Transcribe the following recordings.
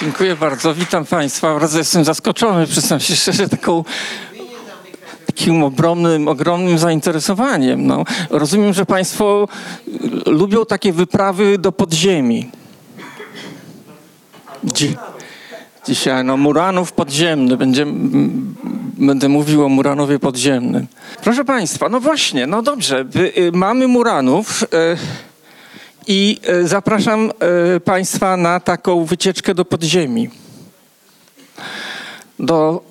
Dziękuję bardzo, witam Państwa. Bardzo jestem zaskoczony, przyznam się szczerze, taką takim ogromnym, ogromnym zainteresowaniem. No, rozumiem, że Państwo lubią takie wyprawy do podziemi. Dzi dzisiaj, no, Muranów podziemny. Będzie, będę mówił o Muranowie podziemnym. Proszę Państwa, no właśnie, no dobrze, y, mamy Muranów. Y, i y, zapraszam Państwa na taką wycieczkę do podziemi. Do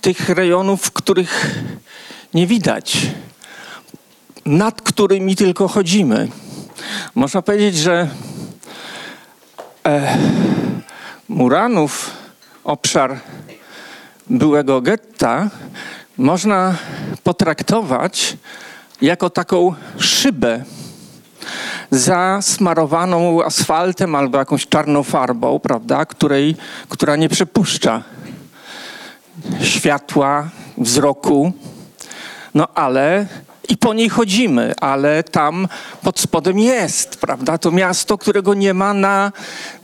tych rejonów, których nie widać, nad którymi tylko chodzimy. Można powiedzieć, że e, Muranów, obszar byłego getta, można potraktować jako taką szybę zasmarowaną asfaltem albo jakąś czarną farbą, prawda, której, która nie przepuszcza światła, wzroku. No ale i po niej chodzimy, ale tam pod spodem jest, prawda? To miasto, którego nie ma na,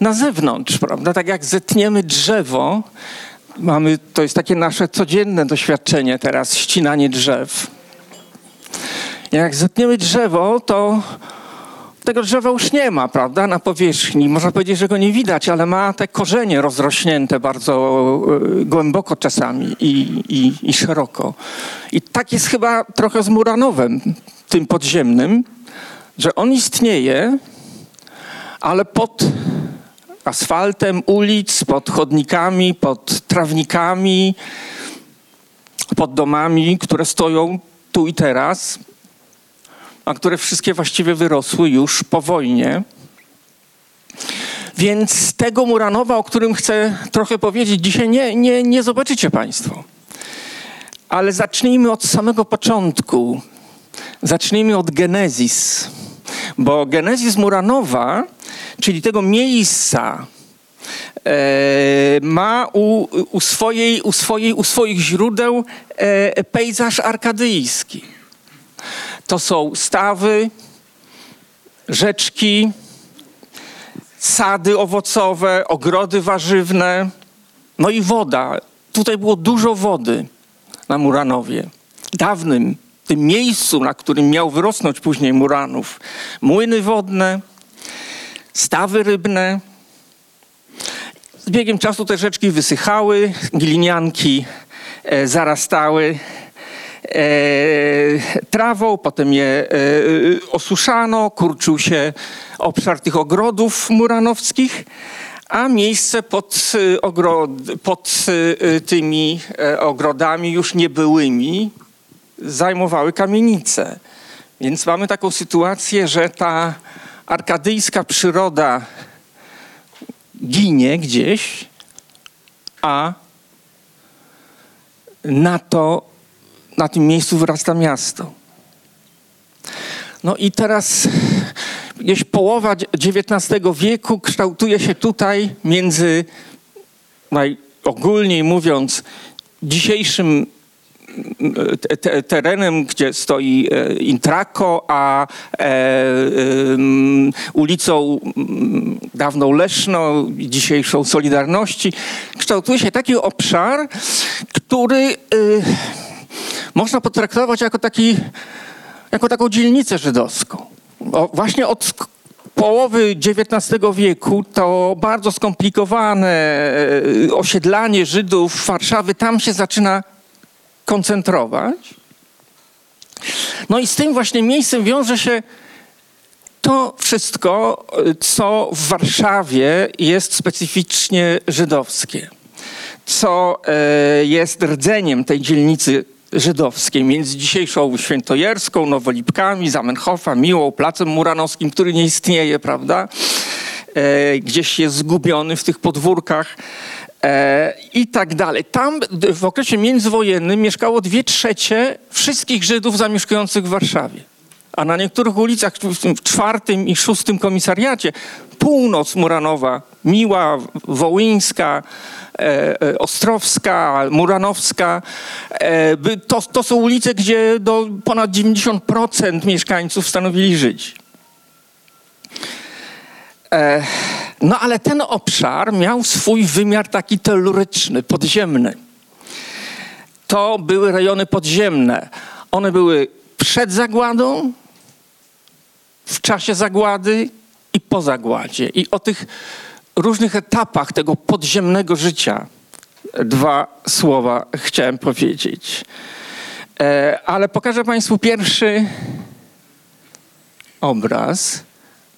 na zewnątrz, prawda? Tak jak zetniemy drzewo, mamy, to jest takie nasze codzienne doświadczenie teraz, ścinanie drzew. Jak zetniemy drzewo, to tego drzewa już nie ma, prawda, na powierzchni. Można powiedzieć, że go nie widać, ale ma te korzenie rozrośnięte bardzo e, głęboko czasami i, i, i szeroko. I tak jest chyba trochę z Muranowem, tym podziemnym, że on istnieje, ale pod asfaltem ulic, pod chodnikami, pod trawnikami, pod domami, które stoją tu i teraz, a które wszystkie właściwie wyrosły już po wojnie. Więc tego Muranowa, o którym chcę trochę powiedzieć, dzisiaj nie, nie, nie zobaczycie Państwo. Ale zacznijmy od samego początku. Zacznijmy od genezis. Bo genezis Muranowa, czyli tego miejsca, e, ma u, u, swojej, u, swojej, u swoich źródeł e, pejzaż arkadyjski. To są stawy, rzeczki, sady owocowe, ogrody warzywne, no i woda. Tutaj było dużo wody na Muranowie. Dawnym, tym miejscu, na którym miał wyrosnąć później Muranów. Młyny wodne, stawy rybne. Z biegiem czasu te rzeczki wysychały, glinianki e, zarastały trawą, potem je e, osuszano, kurczył się obszar tych ogrodów muranowskich, a miejsce pod, e, ogrod, pod e, tymi e, ogrodami już niebyłymi zajmowały kamienice. Więc mamy taką sytuację, że ta arkadyjska przyroda ginie gdzieś, a na to na tym miejscu wyrasta miasto. No i teraz gdzieś połowa XIX wieku kształtuje się tutaj między, ogólnie mówiąc, dzisiejszym te, terenem, gdzie stoi e, Intrako, a e, ulicą dawną Leszno, dzisiejszą Solidarności, kształtuje się taki obszar, który e, można potraktować jako, taki, jako taką dzielnicę żydowską. O, właśnie od połowy XIX wieku to bardzo skomplikowane e, osiedlanie Żydów Warszawy tam się zaczyna koncentrować. No i z tym właśnie miejscem wiąże się to wszystko, co w Warszawie jest specyficznie żydowskie, co e, jest rdzeniem tej dzielnicy żydowskiej między dzisiejszą Świętojerską, Nowolipkami, Zamenhofa, Miłą, Placem Muranowskim, który nie istnieje, prawda? E, gdzieś jest zgubiony w tych podwórkach e, i tak dalej. Tam w okresie międzywojennym mieszkało dwie trzecie wszystkich Żydów zamieszkujących w Warszawie. A na niektórych ulicach, w czwartym i szóstym komisariacie, północ Muranowa Miła, Wołyńska, e, e, Ostrowska, Muranowska. E, to, to są ulice, gdzie do ponad 90% mieszkańców stanowili Żydzi. No ale ten obszar miał swój wymiar taki teluryczny, podziemny. To były rejony podziemne. One były przed zagładą, w czasie zagłady po zagładzie. I o tych różnych etapach tego podziemnego życia dwa słowa chciałem powiedzieć. E, ale pokażę Państwu pierwszy obraz.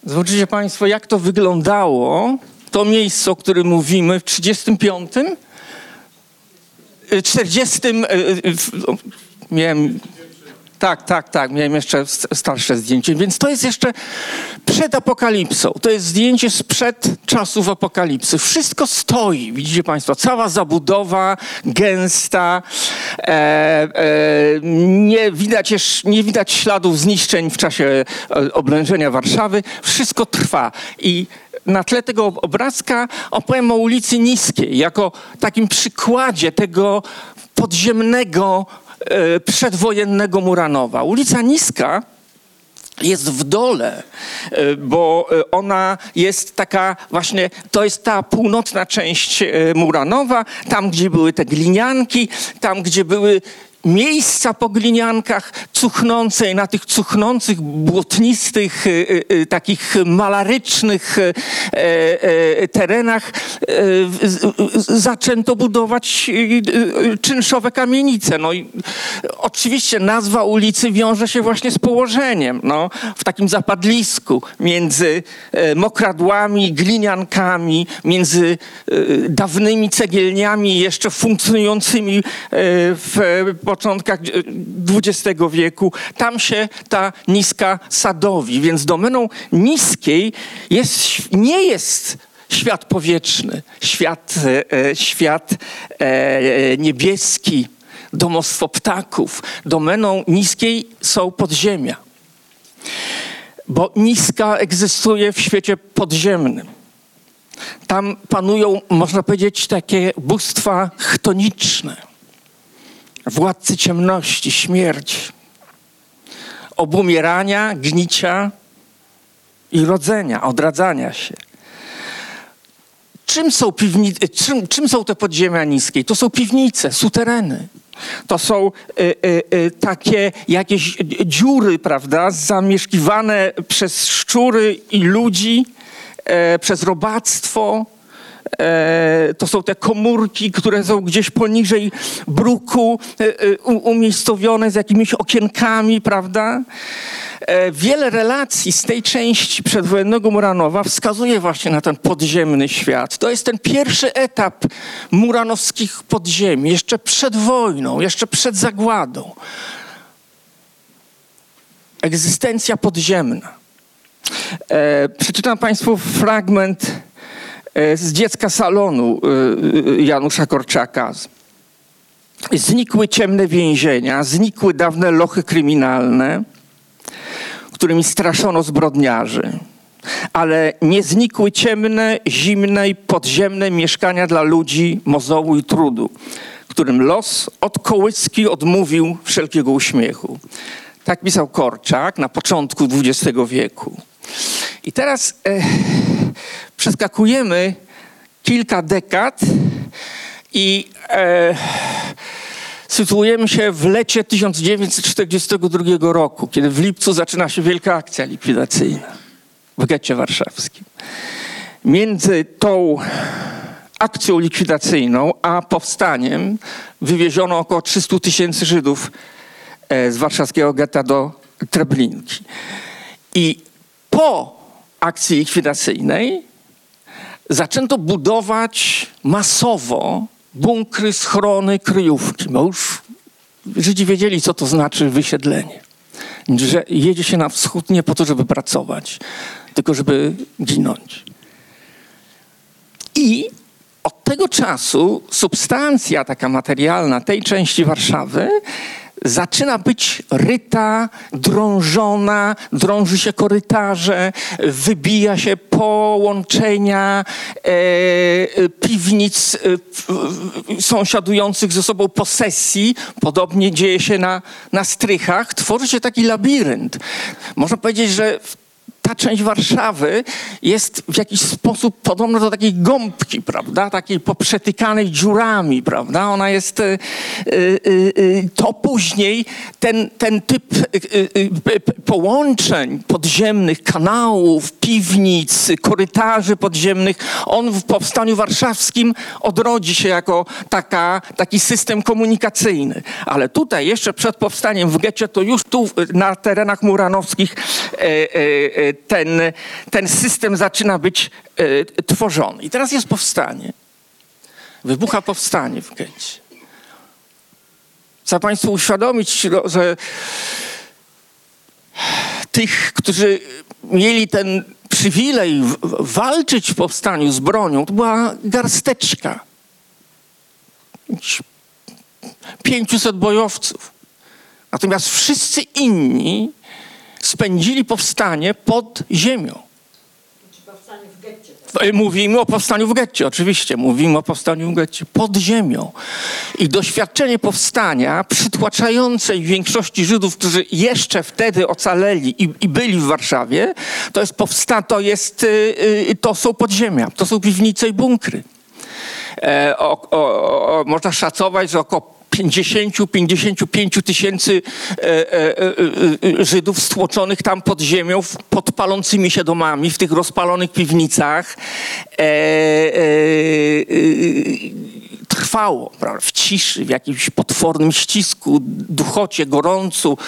Zobaczycie Państwo, jak to wyglądało, to miejsce, o którym mówimy w 35. 40. E, e, miałem tak, tak, tak. Miałem jeszcze starsze zdjęcie, więc to jest jeszcze przed apokalipsą. To jest zdjęcie sprzed czasów apokalipsy. Wszystko stoi, widzicie Państwo, cała zabudowa gęsta. E, e, nie, widać, nie widać śladów zniszczeń w czasie e, oblężenia Warszawy. Wszystko trwa i na tle tego obrazka opowiem o ulicy Niskiej, jako takim przykładzie tego podziemnego przedwojennego Muranowa. Ulica Niska jest w dole, e, bo e, ona jest taka właśnie, to jest ta północna część Muranowa, tam gdzie były te glinianki, tam gdzie były miejsca po gliniankach cuchnące i na tych cuchnących, błotnistych, y, y, y, takich malarycznych terenach zaczęto budować czynszowe kamienice. No i oczywiście nazwa ulicy wiąże się właśnie z położeniem, no, w takim zapadlisku między mokradłami, gliniankami, między dawnymi cegielniami jeszcze funkcjonującymi w początkach XX wieku, tam się ta niska sadowi, więc domeną niskiej jest, nie jest świat powietrzny, świat, e, świat e, niebieski, domostwo ptaków. Domeną niskiej są podziemia, bo niska egzystuje w świecie podziemnym. Tam panują, można powiedzieć, takie bóstwa chtoniczne władcy ciemności, śmierci, obumierania, gnicia i rodzenia, odradzania się. Czym są, piwnice, czym, czym są te podziemia niskie? To są piwnice, sutereny. To są y, y, y, takie jakieś dziury, prawda, zamieszkiwane przez szczury i ludzi, e, przez robactwo, to są te komórki, które są gdzieś poniżej bruku e, e, umiejscowione z jakimiś okienkami, prawda? Wiele relacji z tej części przedwojennego Muranowa wskazuje właśnie na ten podziemny świat. To jest ten pierwszy etap muranowskich podziemi, jeszcze przed wojną, jeszcze przed zagładą. Egzystencja podziemna. Przeczytam Państwu fragment E, z dziecka salonu e, e, Janusza Korczaka. Znikły ciemne więzienia, znikły dawne lochy kryminalne, którymi straszono zbrodniarzy. Ale nie znikły ciemne, zimne i podziemne mieszkania dla ludzi mozołu i trudu, którym los od kołyski odmówił wszelkiego uśmiechu. Tak pisał Korczak na początku XX wieku. I teraz e, przeskakujemy kilka dekad i e, sytuujemy się w lecie 1942 roku, kiedy w lipcu zaczyna się wielka akcja likwidacyjna w getcie warszawskim. Między tą akcją likwidacyjną a powstaniem wywieziono około 300 tysięcy Żydów e, z warszawskiego getta do Treblinki. I po akcji likwidacyjnej zaczęto budować masowo bunkry, schrony, kryjówki, bo już Żydzi wiedzieli, co to znaczy wysiedlenie. Że jedzie się na wschód nie po to, żeby pracować, tylko żeby ginąć. I od tego czasu substancja taka materialna tej części Warszawy zaczyna być ryta, drążona, drąży się korytarze, wybija się połączenia e, piwnic e, sąsiadujących ze sobą posesji. Podobnie dzieje się na, na strychach. Tworzy się taki labirynt. Można powiedzieć, że ta część Warszawy jest w jakiś sposób podobna do takiej gąbki, prawda? Takiej poprzetykanej dziurami, prawda? Ona jest, y, y, y, to później ten, ten typ połączeń podziemnych, kanałów, piwnic, korytarzy podziemnych, on w powstaniu warszawskim odrodzi się jako taka, taki system komunikacyjny. Ale tutaj jeszcze przed powstaniem w getcie, to już tu na terenach muranowskich e, e, e, ten, ten system zaczyna być e, tworzony. I teraz jest powstanie. Wybucha powstanie w getcie. Chcę Państwu uświadomić, że tych, którzy mieli ten przywilej walczyć w powstaniu z bronią, to była garsteczka. 500 bojowców. Natomiast wszyscy inni spędzili powstanie pod ziemią. Tak? Mówimy o powstaniu w getcie, oczywiście. Mówimy o powstaniu w getcie pod ziemią. I doświadczenie powstania przytłaczającej większości Żydów, którzy jeszcze wtedy ocaleli i, i byli w Warszawie, to jest powsta to jest, yy, to są podziemia, to są piwnice i bunkry. E, o, o, o, można szacować, że około 50-55 tysięcy e, e, e, Żydów stłoczonych tam pod ziemią, pod palącymi się domami, w tych rozpalonych piwnicach. Trwało prawda, w ciszy, w jakimś potwornym ścisku, duchocie, gorącu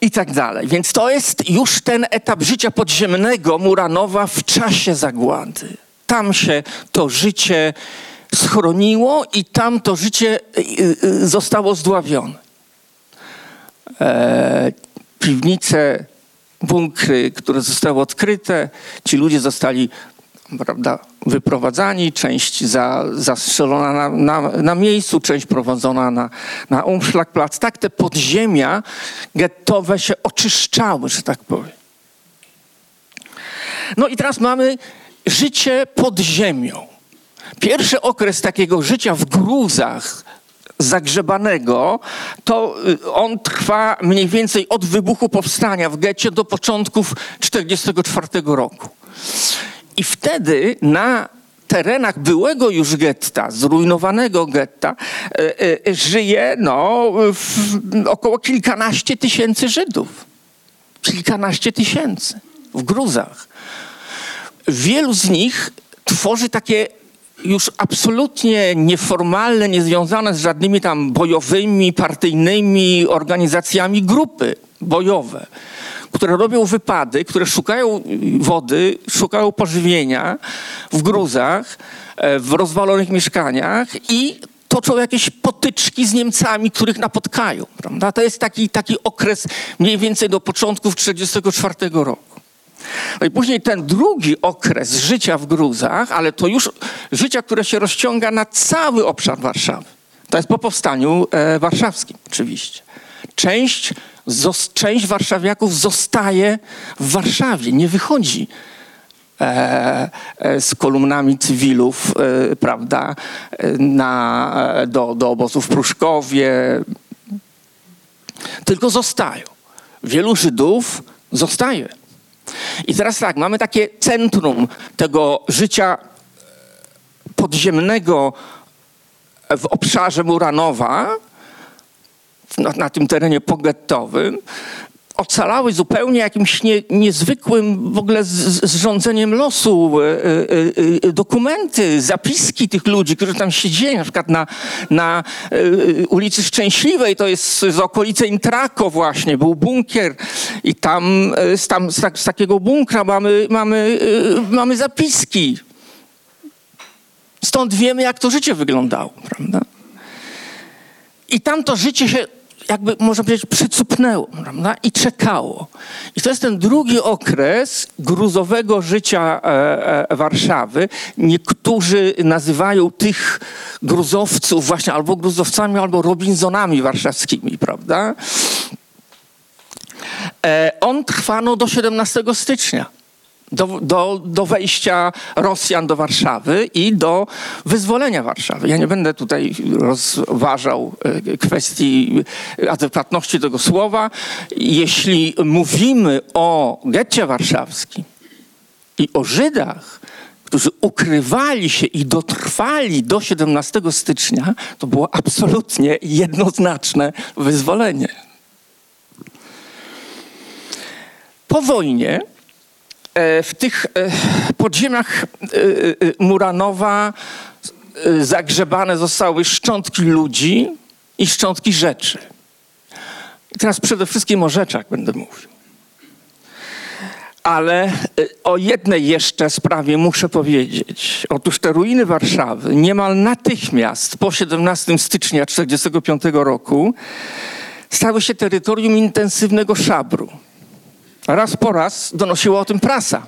i tak dalej. Więc to jest już ten etap życia podziemnego Muranowa w czasie zagłady. Tam się to życie schroniło i tam to życie y, y, zostało zdławione. E, piwnice, bunkry, które zostały odkryte, ci ludzie zostali prawda, wyprowadzani, część za, zastrzelona na, na, na, miejscu, część prowadzona na, na Umschlagplatz. Tak te podziemia gettowe się oczyszczały, że tak powiem. No i teraz mamy życie pod ziemią. Pierwszy okres takiego życia w gruzach zagrzebanego, to y, on trwa mniej więcej od wybuchu powstania w getcie do początków 1944 roku. I wtedy na terenach byłego już getta, zrujnowanego getta, y, y, żyje no, około kilkanaście tysięcy Żydów. Kilkanaście tysięcy w gruzach. Wielu z nich tworzy takie już absolutnie nieformalne, niezwiązane z żadnymi tam bojowymi, partyjnymi organizacjami grupy bojowe, które robią wypady, które szukają wody, szukają pożywienia w gruzach, e, w rozwalonych mieszkaniach i toczą jakieś potyczki z Niemcami, których napotkają. Prawda? To jest taki, taki okres mniej więcej do początków 1944 roku. No i później ten drugi okres życia w gruzach, ale to już życia, które się rozciąga na cały obszar Warszawy. To jest po powstaniu e, warszawskim oczywiście. Część, zos, część warszawiaków zostaje w Warszawie, nie wychodzi e, e, z kolumnami cywilów, e, prawda, na, do, do obozów w Pruszkowie, tylko zostają. Wielu Żydów zostaje. I teraz tak, mamy takie centrum tego życia podziemnego w obszarze Muranowa, na, na tym terenie pogettowym, ocalały zupełnie jakimś nie, niezwykłym w ogóle zrządzeniem losu e, e, e, dokumenty, zapiski tych ludzi, którzy tam siedzieli, na przykład na, na ulicy Szczęśliwej, to jest z okolicy Intrako właśnie, był bunkier i tam, z, tam, z, tak, z takiego bunkra mamy, mamy, mamy zapiski. Stąd wiemy, jak to życie wyglądało, prawda? I tam to życie się jakby, można powiedzieć, przycupnęło prawda? i czekało. I to jest ten drugi okres gruzowego życia e, e, Warszawy. Niektórzy nazywają tych gruzowców właśnie albo gruzowcami, albo Robinsonami warszawskimi, prawda? E, on trwano do 17 stycznia do, do, do wejścia Rosjan do Warszawy i do wyzwolenia Warszawy. Ja nie będę tutaj rozważał e, kwestii adekwatności tego słowa. Jeśli mówimy o getcie warszawskim i o Żydach, którzy ukrywali się i dotrwali do 17 stycznia, to było absolutnie jednoznaczne wyzwolenie. Po wojnie w tych e, podziemiach e, Muranowa zagrzebane zostały szczątki ludzi i szczątki rzeczy. I teraz przede wszystkim o rzeczach będę mówił. Ale o jednej jeszcze sprawie muszę powiedzieć. Otóż te ruiny Warszawy niemal natychmiast po 17 stycznia 1945 roku stały się terytorium intensywnego szabru. Raz po raz donosiła o tym prasa.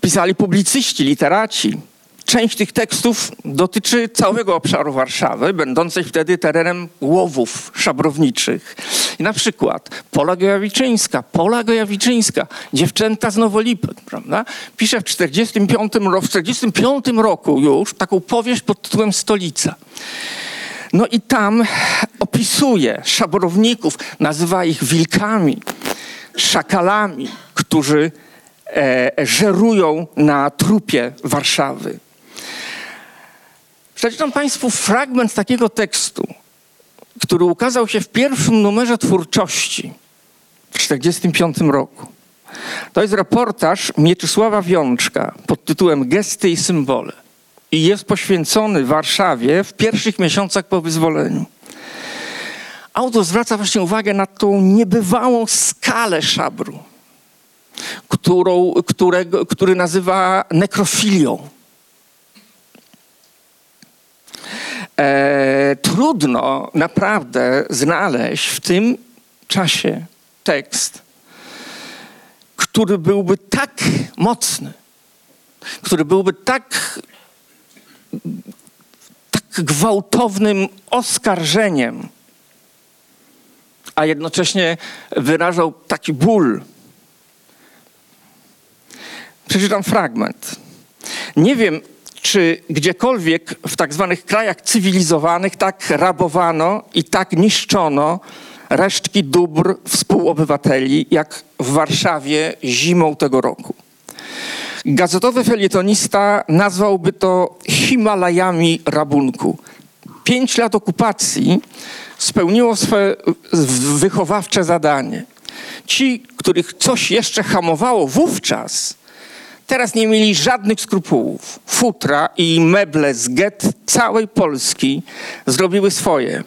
Pisali publicyści, literaci. Część tych tekstów dotyczy całego obszaru Warszawy, będącej wtedy terenem łowów szabrowniczych. I na przykład Pola Gojawiczyńska, Pola Gojawiczyńska, dziewczęta z Nowolipy, prawda? Pisze w 45, w 45 roku już taką powieść pod tytułem Stolica. No i tam opisuje szabrowników, nazywa ich wilkami, szakalami, którzy e, żerują na trupie Warszawy. Przeczytam Państwu fragment takiego tekstu, który ukazał się w pierwszym numerze twórczości w 1945 roku. To jest reportaż Mieczysława Wiączka pod tytułem Gesty i symbole. I jest poświęcony Warszawie w pierwszych miesiącach po wyzwoleniu autor zwraca właśnie uwagę na tą niebywałą skalę szabru, którą, którego, który nazywa nekrofilią. E, trudno naprawdę znaleźć w tym czasie tekst, który byłby tak mocny, który byłby tak, tak gwałtownym oskarżeniem a jednocześnie wyrażał taki ból. Przeczytam fragment. Nie wiem, czy gdziekolwiek w tak zwanych krajach cywilizowanych tak rabowano i tak niszczono resztki dóbr współobywateli, jak w Warszawie zimą tego roku. Gazetowy felietonista nazwałby to Himalajami rabunku. Pięć lat okupacji spełniło swoje wychowawcze zadanie. Ci, których coś jeszcze hamowało wówczas, teraz nie mieli żadnych skrupułów. Futra i meble z get całej Polski zrobiły swoje.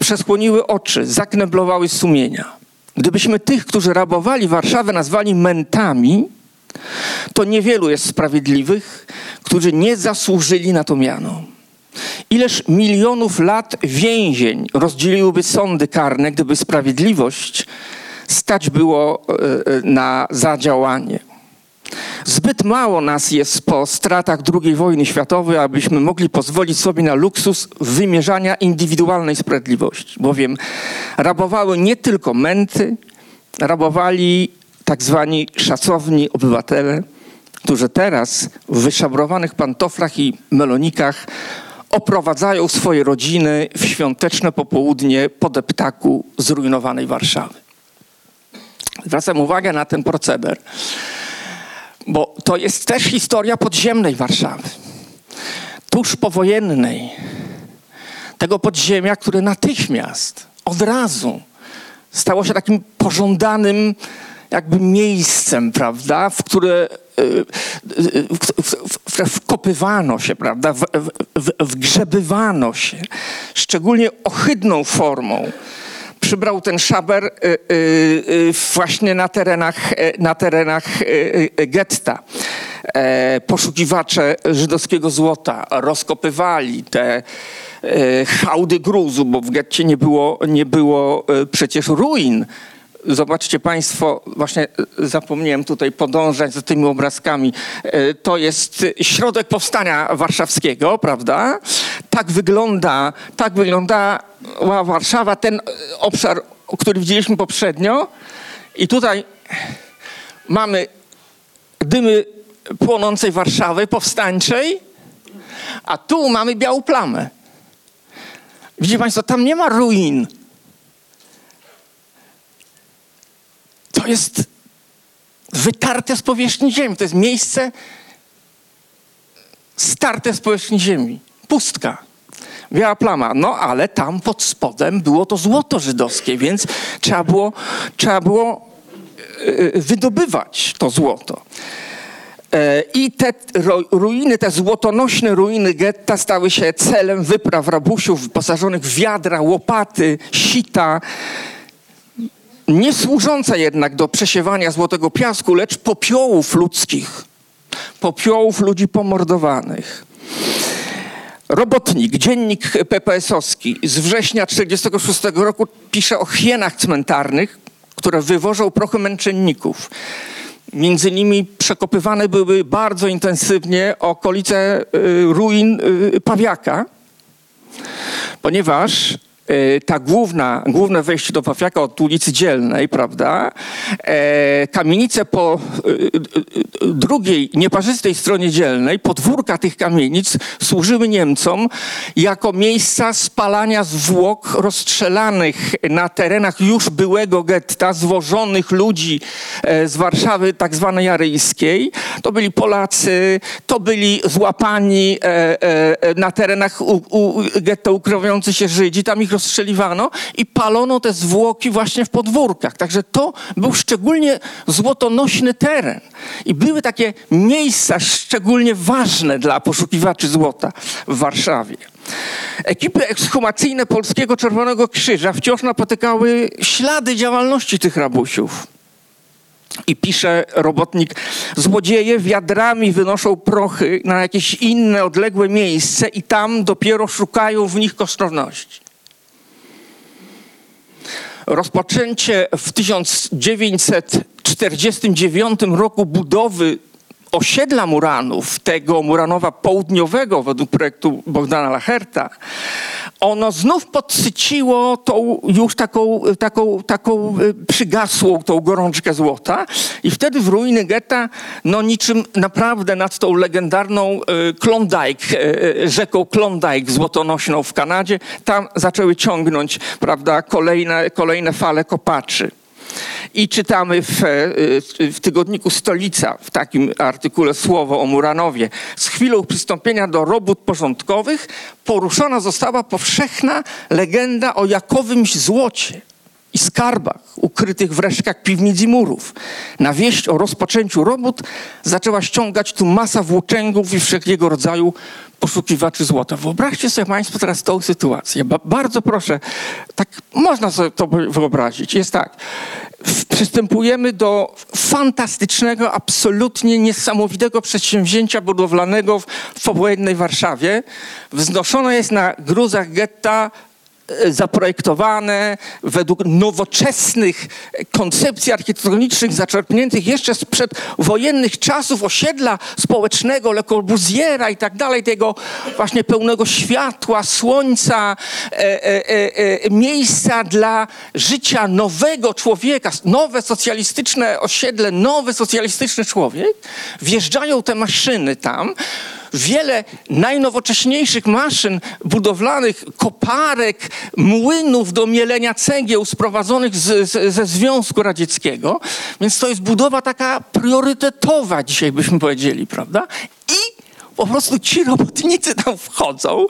Przesłoniły oczy, zakneblowały sumienia. Gdybyśmy tych, którzy rabowali Warszawę, nazwali mentami, to niewielu jest sprawiedliwych, którzy nie zasłużyli na to miano. Ileż milionów lat więzień rozdzieliłyby sądy karne, gdyby sprawiedliwość stać było e, e, na zadziałanie. Zbyt mało nas jest po stratach II wojny światowej, abyśmy mogli pozwolić sobie na luksus wymierzania indywidualnej sprawiedliwości, bowiem rabowały nie tylko męty, rabowali tak zwani szacowni obywatele, którzy teraz w wyszabrowanych pantoflach i melonikach oprowadzają swoje rodziny w świąteczne popołudnie po deptaku zrujnowanej Warszawy. Zwracam uwagę na ten proceder, bo to jest też historia podziemnej Warszawy, tuż powojennej, tego podziemia, które natychmiast, od razu stało się takim pożądanym jakby miejscem, prawda, w które wkopywano się, prawda, wgrzebywano się, szczególnie ohydną formą przybrał ten szaber y, y, właśnie na terenach, na terenach getta. e, poszukiwacze żydowskiego złota rozkopywali te e, hałdy gruzu, bo w getcie nie było, nie było e, przecież ruin. Zobaczcie Państwo, właśnie zapomniałem tutaj podążać za tymi obrazkami. E, to jest środek powstania warszawskiego, prawda? Tak wygląda, tak wyglądała Warszawa, ten obszar, który widzieliśmy poprzednio. I tutaj mamy dymy płonącej Warszawy powstańczej, a tu mamy białą plamę. Widzicie Państwo, tam nie ma ruin. To jest wytarte z powierzchni ziemi. To jest miejsce starte z powierzchni ziemi. Pustka. Biała plama. No ale tam pod spodem było to złoto żydowskie, więc trzeba było, trzeba było e, wydobywać to złoto. E, I te ruiny, te złotonośne ruiny getta stały się celem wypraw rabusiów wyposażonych w wiadra, łopaty, sita, nie służące jednak do przesiewania złotego piasku, lecz popiołów ludzkich, popiołów ludzi pomordowanych. Robotnik, dziennik PPS-owski z września 1946 roku pisze o hienach cmentarnych, które wywożą prochy męczenników. Między nimi przekopywane były bardzo intensywnie okolice y, ruin y, Pawiaka, ponieważ ta główna, główne wejście do Pawiaka od ulicy Dzielnej, prawda? E, kamienice po e, drugiej, nieparzystej stronie Dzielnej, podwórka tych kamienic służyły Niemcom jako miejsca spalania zwłok rozstrzelanych na terenach już byłego getta, zwożonych ludzi z Warszawy tak zwanej aryjskiej. To byli Polacy, to byli złapani na terenach u, u, getta ukrywiący się Żydzi, tam ich rozstrzeliwano i palono te zwłoki właśnie w podwórkach. Także to był szczególnie złotonośny teren. I były takie miejsca szczególnie ważne dla poszukiwaczy złota w Warszawie. Ekipy ekshumacyjne Polskiego Czerwonego Krzyża wciąż napotykały ślady działalności tych rabusiów. I pisze robotnik, złodzieje wiadrami wynoszą prochy na jakieś inne, odległe miejsce i tam dopiero szukają w nich kosztowności. Rozpoczęcie w 1949 roku budowy osiedla Muranów, tego Muranowa Południowego według projektu Bogdana Lacherta, ono znów podsyciło tą już taką, taką, taką y, przygasłą tą gorączkę złota i wtedy w ruiny getta, no niczym naprawdę nad tą legendarną y, Klondike, y, rzeką Klondike złotonośną w Kanadzie, tam zaczęły ciągnąć, prawda, kolejne, kolejne fale kopaczy. I czytamy w, e, w, tygodniku Stolica, w takim artykule słowo o Muranowie. Z chwilą przystąpienia do robót porządkowych poruszona została powszechna legenda o jakowymś złocie i skarbach ukrytych w resztkach piwnic i murów. Na wieść o rozpoczęciu robót zaczęła ściągać tu masa włóczęgów i wszelkiego rodzaju poszukiwaczy złota. Wyobraźcie sobie Państwo teraz tą sytuację. Ba bardzo proszę, tak można sobie to wyobrazić. Jest tak, przystępujemy do fantastycznego, absolutnie niesamowitego przedsięwzięcia budowlanego w powojennej Warszawie. Wznoszone jest na gruzach getta zaprojektowane według nowoczesnych koncepcji architektonicznych zaczerpniętych jeszcze z przedwojennych czasów osiedla społecznego Le Corbusiera i tak dalej, tego właśnie pełnego światła, słońca, e, e, e, miejsca dla życia nowego człowieka, nowe socjalistyczne osiedle, nowy socjalistyczny człowiek. Wjeżdżają te maszyny tam, wiele najnowocześniejszych maszyn budowlanych, koparek, młynów do mielenia cegieł sprowadzonych z, z, ze Związku Radzieckiego. Więc to jest budowa taka priorytetowa, dzisiaj byśmy powiedzieli, prawda? I po prostu ci robotnicy tam wchodzą,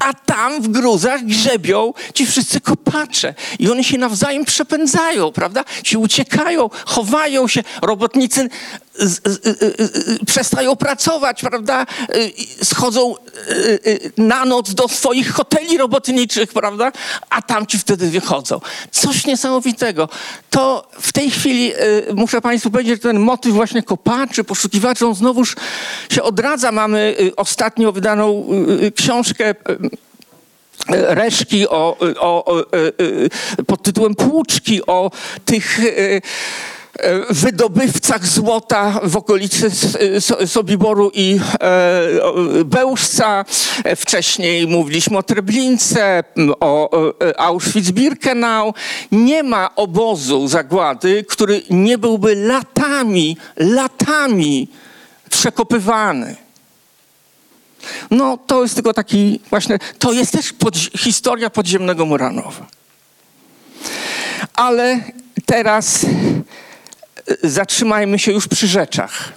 a tam w gruzach grzebią ci wszyscy kopacze. I oni się nawzajem przepędzają, prawda? Ci uciekają, chowają się. Robotnicy z, z, z, przestają pracować, prawda? Schodzą na noc do swoich hoteli robotniczych, prawda? A tamci wtedy wychodzą. Coś niesamowitego. To w tej chwili muszę Państwu powiedzieć, że ten motyw właśnie kopaczy, poszukiwaczy, on znowuż się odradza. Mamy ostatnio wydaną książkę reszki o, o, o, pod tytułem Płuczki, o tych wydobywcach złota w okolicy Sobiboru i Bełżca. Wcześniej mówiliśmy o Treblince, o Auschwitz-Birkenau. Nie ma obozu zagłady, który nie byłby latami, latami przekopywany. No to jest tylko taki właśnie, to jest też pod, historia podziemnego Muranowa. Ale teraz zatrzymajmy się już przy rzeczach.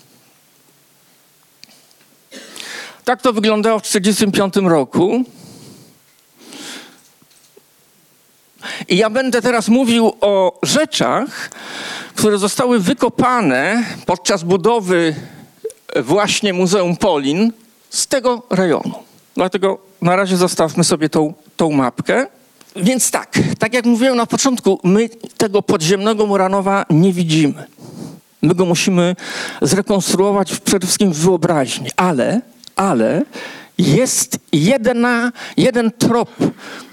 Tak to wyglądało w 1945 roku. I ja będę teraz mówił o rzeczach, które zostały wykopane podczas budowy właśnie Muzeum Polin z tego rejonu. Dlatego na razie zostawmy sobie tą, tą mapkę. Więc tak, tak jak mówiłem na początku, my tego podziemnego Muranowa nie widzimy. My go musimy zrekonstruować przede wszystkim w wyobraźni, ale, ale jest jedna, jeden trop,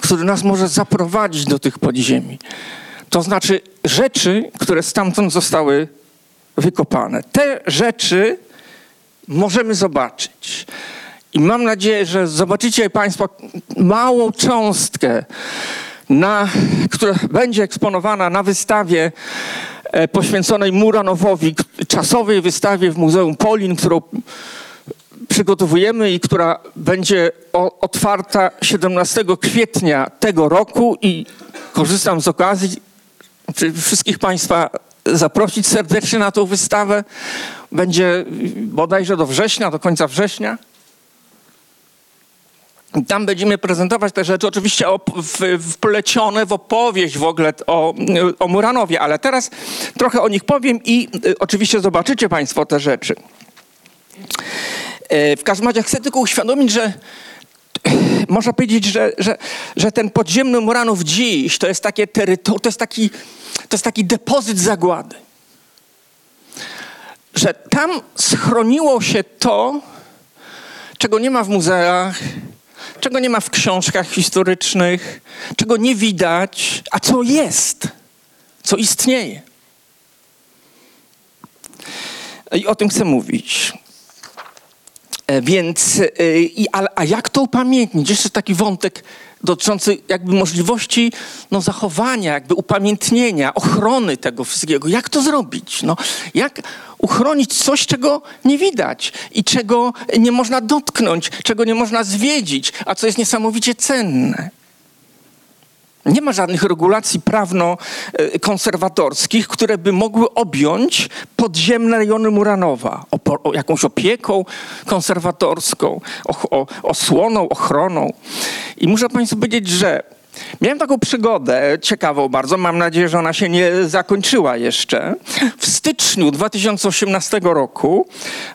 który nas może zaprowadzić do tych podziemi. To znaczy rzeczy, które stamtąd zostały wykopane. Te rzeczy możemy zobaczyć. I mam nadzieję, że zobaczycie Państwo małą cząstkę, na, która będzie eksponowana na wystawie e, poświęconej Muranowowi, czasowej wystawie w Muzeum Polin, którą przygotowujemy i która będzie otwarta 17 kwietnia tego roku i korzystam z okazji wszystkich Państwa zaprosić serdecznie na tą wystawę. Będzie bodajże do września, do końca września. Tam będziemy prezentować te rzeczy, oczywiście wplecione w opowieść w ogóle o, o Muranowie, ale teraz trochę o nich powiem i y, oczywiście zobaczycie Państwo te rzeczy. E, w każdym razie chcę tylko uświadomić, że można powiedzieć, że, że, że ten podziemny Muranów dziś to jest takie to jest taki, to jest taki depozyt zagłady. Że tam schroniło się to, czego nie ma w muzeach, czego nie ma w książkach historycznych, czego nie widać, a co jest, co istnieje. I o tym chcę mówić. E, więc, e, i, a, a jak to upamiętnić? Jeszcze taki wątek dotyczący jakby możliwości no, zachowania, jakby upamiętnienia, ochrony tego wszystkiego. Jak to zrobić? No, jak uchronić coś, czego nie widać i czego nie można dotknąć, czego nie można zwiedzić, a co jest niesamowicie cenne? Nie ma żadnych regulacji prawno-konserwatorskich, które by mogły objąć podziemne rejony Muranowa o, jakąś opieką konserwatorską, o, osłoną, ochroną. I muszę Państwu powiedzieć, że Miałem taką przygodę ciekawą bardzo, mam nadzieję, że ona się nie zakończyła jeszcze. W styczniu 2018 roku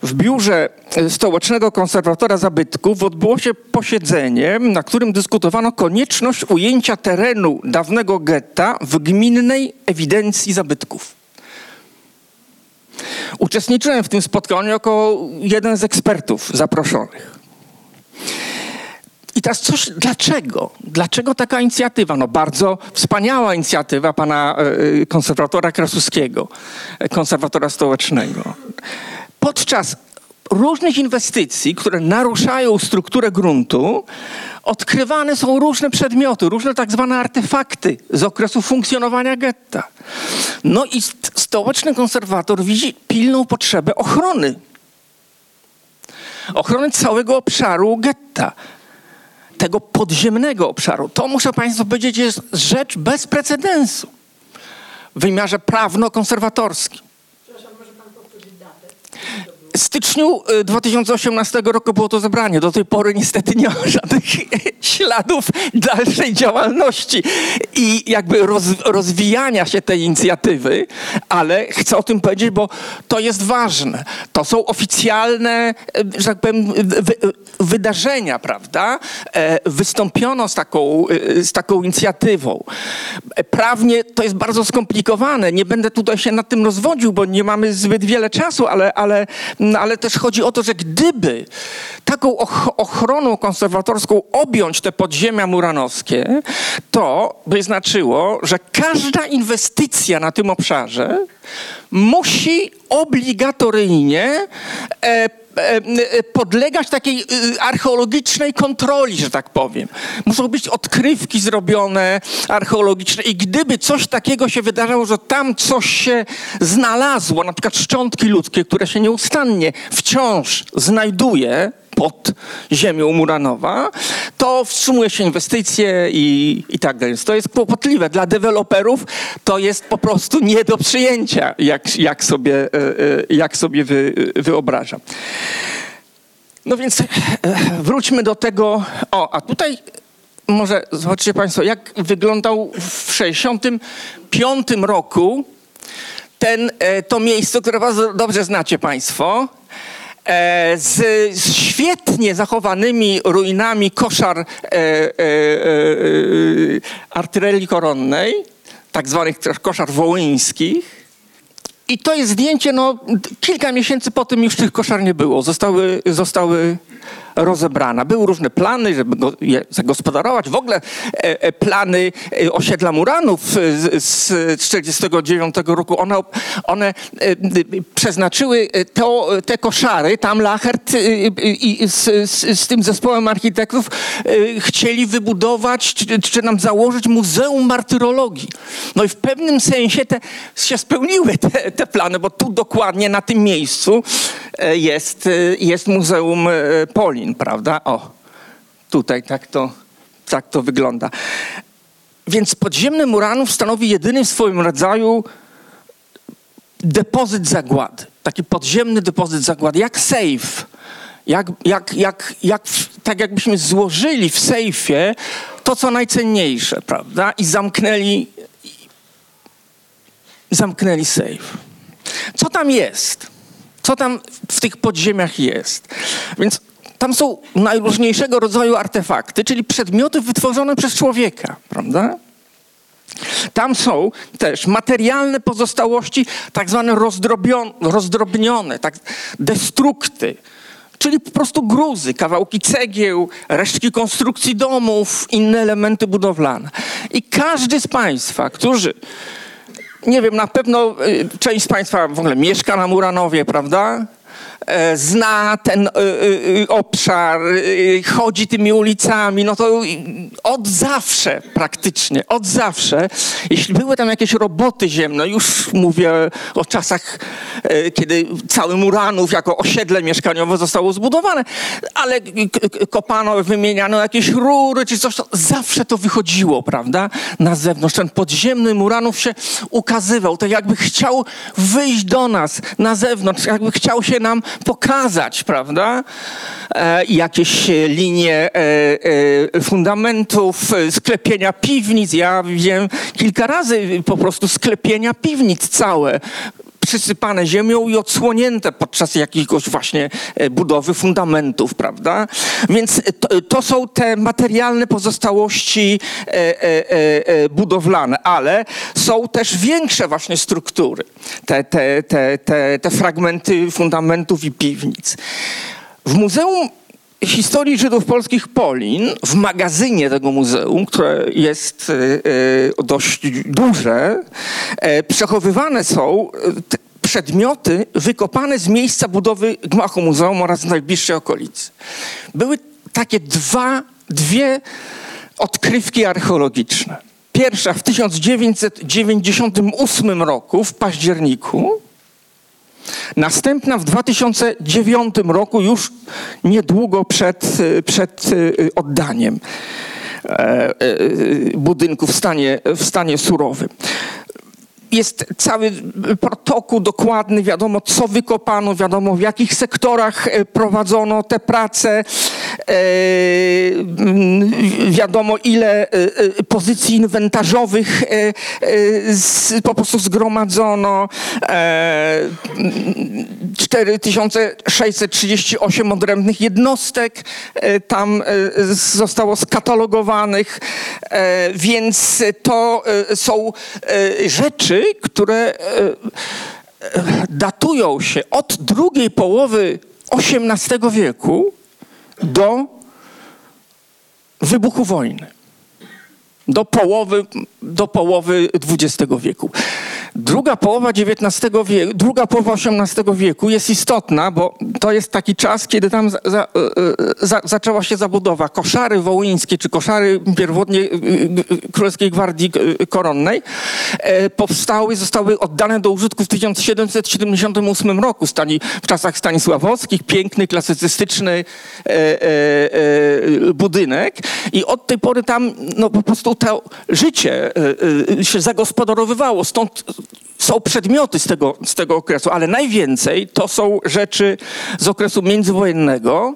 w biurze Stołecznego Konserwatora Zabytków odbyło się posiedzenie, na którym dyskutowano konieczność ujęcia terenu dawnego getta w gminnej ewidencji zabytków. Uczestniczyłem w tym spotkaniu jako jeden z ekspertów zaproszonych. I teraz coś, dlaczego? Dlaczego taka inicjatywa? No bardzo wspaniała inicjatywa pana e, konserwatora Krasuskiego, e, konserwatora stołecznego. Podczas różnych inwestycji, które naruszają strukturę gruntu, odkrywane są różne przedmioty, różne tak zwane artefakty z okresu funkcjonowania getta. No i stołeczny konserwator widzi pilną potrzebę ochrony. Ochrony całego obszaru getta tego podziemnego obszaru. To, muszę Państwu powiedzieć, jest rzecz bez precedensu w wymiarze prawno-konserwatorskim. Styczniu 2018 y, roku było to zebranie. Do tej pory niestety nie ma żadnych śladów dalszej działalności i jakby roz, rozwijania się tej inicjatywy, ale chcę o tym powiedzieć, bo to jest ważne. To są oficjalne, e, że tak powiem, wy, wydarzenia, prawda? E, wystąpiono z taką, e, z taką inicjatywą. Prawnie to jest bardzo skomplikowane. Nie będę tutaj się nad tym rozwodził, bo nie mamy zbyt wiele czasu, ale, ale, ale też chodzi o to, że gdyby taką ochroną konserwatorską objąć te podziemia muranowskie, to by znaczyło, że każda inwestycja na tym obszarze musi obligatoryjnie e, podlegać takiej y, archeologicznej kontroli, że tak powiem. Muszą być odkrywki zrobione archeologiczne i gdyby coś takiego się wydarzyło, że tam coś się znalazło, na przykład szczątki ludzkie, które się nieustannie wciąż znajduje, pod ziemią Muranowa, to wstrzymuje się inwestycje i, i tak dalej. To jest kłopotliwe. Dla deweloperów to jest po prostu nie do przyjęcia, jak, jak sobie, e, e, jak sobie wy, wyobrażam. No więc e, wróćmy do tego. O, a tutaj może zobaczycie Państwo, jak wyglądał w 65 roku ten, to miejsce, które bardzo dobrze znacie Państwo. E, z, świetnie zachowanymi ruinami koszar e, e, artylerii koronnej, tak zwanych koszar wołyńskich. I to jest zdjęcie, no kilka miesięcy po tym już tych koszar nie było. Zostały, zostały rozebrana. Były różne plany, żeby go, je zagospodarować. W ogóle e, e, plany e, osiedla Muranów z, z 1949 roku, one, one przeznaczyły to, te koszary, tam Lachert i z, z, z, tym zespołem architektów chcieli wybudować, czy, czy nam założyć Muzeum Martyrologii. No i w pewnym sensie te, się spełniły te, te plany, bo tu dokładnie na tym miejscu jest, jest Muzeum Polin prawda? O, tutaj tak to, tak to wygląda. Więc podziemny Muranów stanowi jedyny w swoim rodzaju depozyt zagłady. Taki podziemny depozyt zagłady, jak safe. Jak, jak, jak, jak, tak jakbyśmy złożyli w sejfie to, co najcenniejsze, prawda? I zamknęli, zamknęli safe. Co tam jest? Co tam w tych podziemiach jest? Więc tam są najróżniejszego rodzaju artefakty, czyli przedmioty wytworzone przez człowieka, prawda? Tam są też materialne pozostałości, tak zwane rozdrobnione, tak, destrukty, czyli po prostu gruzy, kawałki cegieł, resztki konstrukcji domów, inne elementy budowlane. I każdy z Państwa, którzy, nie wiem, na pewno y, część z Państwa w ogóle mieszka na Muranowie, prawda? E, zna ten e, e, obszar, chodzi tymi ulicami, no to od zawsze praktycznie, od zawsze, jeśli były tam jakieś roboty ziemne, już mówię o czasach, kiedy cały Muranów jako osiedle mieszkaniowe zostało zbudowane, ale kopano, wymieniano jakieś rury czy coś, to zawsze to wychodziło, prawda, na zewnątrz. Ten podziemny Muranów się ukazywał, tak jakby chciał wyjść do nas na zewnątrz, jakby chciał się nam pokazać, prawda? E, jakieś linie e, e, fundamentów, sklepienia piwnic. Ja widziałem kilka razy po prostu sklepienia piwnic całe przysypane ziemią i odsłonięte podczas jakiegoś właśnie budowy fundamentów, prawda? Więc to, to są te materialne pozostałości e, e, e, budowlane, ale są też większe właśnie struktury, te, te, te, te, te fragmenty fundamentów i piwnic. W Muzeum Historii Żydów Polskich Polin, w magazynie tego muzeum, które jest dość duże, przechowywane są przedmioty wykopane z miejsca budowy gmachu muzeum oraz najbliższej okolicy. Były takie dwa, dwie odkrywki archeologiczne. Pierwsza w 1998 roku, w październiku, Następna w 2009 roku, już niedługo przed, przed y, oddaniem e, e, budynku w stanie, w stanie surowym. Jest cały protokół dokładny, wiadomo co wykopano, wiadomo w jakich sektorach e, prowadzono te prace, wiadomo ile pozycji inwentarzowych po prostu zgromadzono. 4638 odrębnych jednostek tam zostało skatalogowanych, więc to są rzeczy, które datują się od drugiej połowy XVIII wieku do wybuchu wojny. Do połowy, do połowy XX wieku. Druga połowa XIX wieku, druga połowa XVIII wieku jest istotna, bo to jest taki czas, kiedy tam za, za, e, za, zaczęła się zabudowa. Koszary wołyńskie, czy koszary pierwotnie e, Królewskiej Gwardii Koronnej e, powstały, zostały oddane do użytku w 1778 roku stani, w czasach Stanisławowskich. Piękny, klasycystyczny budynek i od tej pory tam no, po prostu to życie się zagospodarowywało. Stąd są przedmioty z tego, z tego okresu, ale najwięcej to są rzeczy z okresu międzywojennego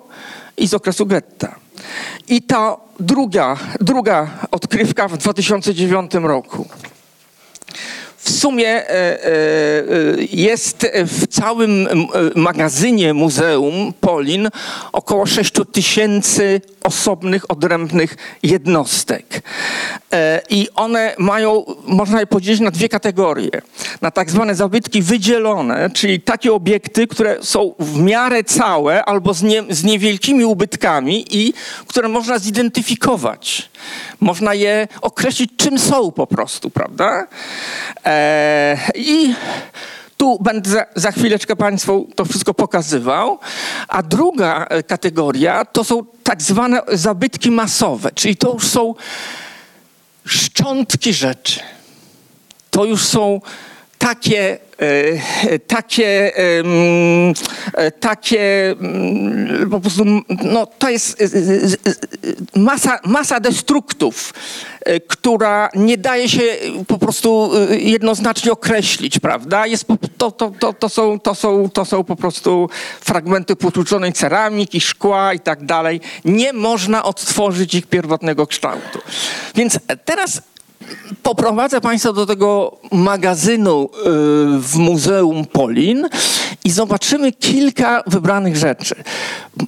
i z okresu getta. I ta druga, druga odkrywka w 2009 roku. W sumie e, e, jest w całym magazynie Muzeum Polin około 6 tysięcy osobnych, odrębnych jednostek. E, I one mają, można je podzielić na dwie kategorie. Na tak zwane zabytki wydzielone, czyli takie obiekty, które są w miarę całe albo z, nie, z niewielkimi ubytkami i które można zidentyfikować. Można je określić, czym są po prostu, prawda? E, I tu będę za, za, chwileczkę Państwu to wszystko pokazywał. A druga e, kategoria to są tak zwane zabytki masowe, czyli to już są szczątki rzeczy. To już są takie, e, takie, e, takie mm, po prostu, no to jest masa, masa destruktów, która nie daje się po prostu jednoznacznie określić, prawda? Jest, to, to, to, to, są, to, są, to są po prostu fragmenty potłuczonej ceramiki, szkła i tak dalej. Nie można odtworzyć ich pierwotnego kształtu. Więc teraz poprowadzę Państwa do tego magazynu y, w Muzeum Polin i zobaczymy kilka wybranych rzeczy.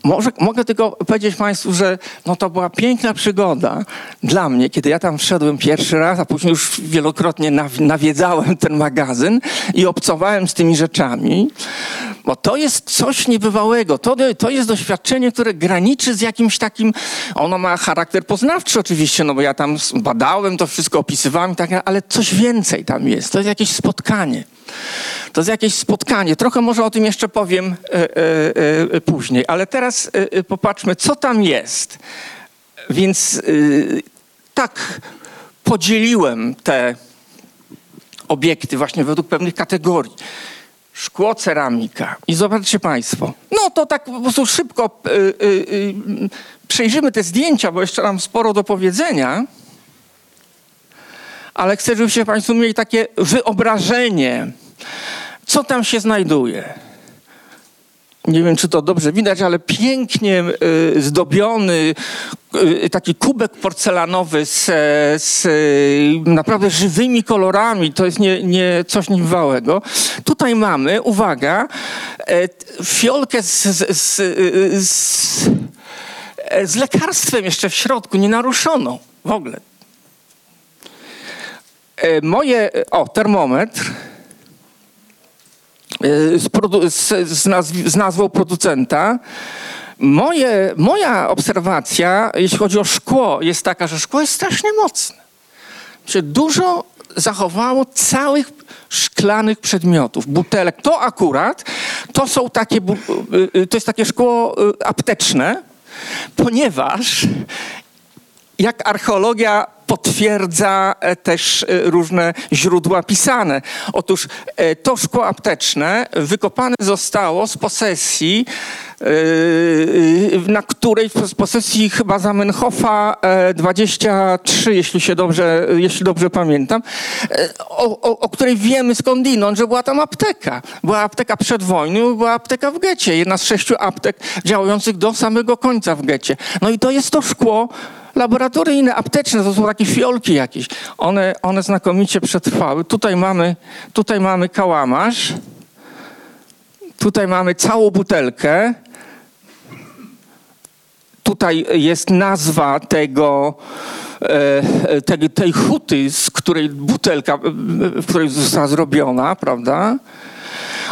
Może, mogę tylko powiedzieć Państwu, że no to była piękna przygoda dla mnie, kiedy ja tam wszedłem pierwszy raz, a później już wielokrotnie nawiedzałem ten magazyn i obcowałem z tymi rzeczami, bo to jest coś niebywałego. To, to jest doświadczenie, które graniczy z jakimś takim, ono ma charakter poznawczy oczywiście, no bo ja tam badałem to wszystko, opisywałem, tak, ale coś więcej tam jest. To jest jakieś spotkanie. To jest jakieś spotkanie. Trochę może o tym jeszcze powiem e, e, e, później, ale teraz e, e, popatrzmy, co tam jest. Więc e, tak podzieliłem te obiekty właśnie według pewnych kategorii. Szkło, ceramika. I zobaczcie Państwo. No to tak po prostu szybko przejrzymy te zdjęcia, bo jeszcze mam sporo do powiedzenia ale chcę, żebyście Państwo mieli takie wyobrażenie, co tam się znajduje. Nie wiem, czy to dobrze widać, ale pięknie y, zdobiony y, taki kubek porcelanowy z, z y, naprawdę żywymi kolorami. To jest nie, nie coś niebywałego. Tutaj mamy, uwaga, e, fiolkę z, z, z, z, lekarstwem jeszcze w środku, nienaruszoną w ogóle. E, moje, o, termometr e, z, z, z, nazw z nazwą producenta. Moje, moja obserwacja, jeśli chodzi o szkło, jest taka, że szkło jest strasznie mocne. Dużo zachowało całych szklanych przedmiotów, butelek. To akurat, to są takie, e, to jest takie szkło apteczne, ponieważ jak archeologia potwierdza e, też e, różne źródła pisane. Otóż e, to szkło apteczne wykopane zostało z posesji na której w posesji chyba Zamenhofa 23, jeśli się dobrze, jeśli dobrze pamiętam, o, o, o której wiemy skądinąd, że była tam apteka. Była apteka przed wojną, była apteka w getcie. Jedna z sześciu aptek działających do samego końca w getcie. No i to jest to szkło, laboratoryjne, apteczne, to są takie fiolki jakieś. One, one znakomicie przetrwały. Tutaj mamy, tutaj mamy kałamarz. Tutaj mamy całą butelkę. Tutaj jest nazwa tego, e, tej, tej huty, z której butelka, w której została zrobiona, prawda?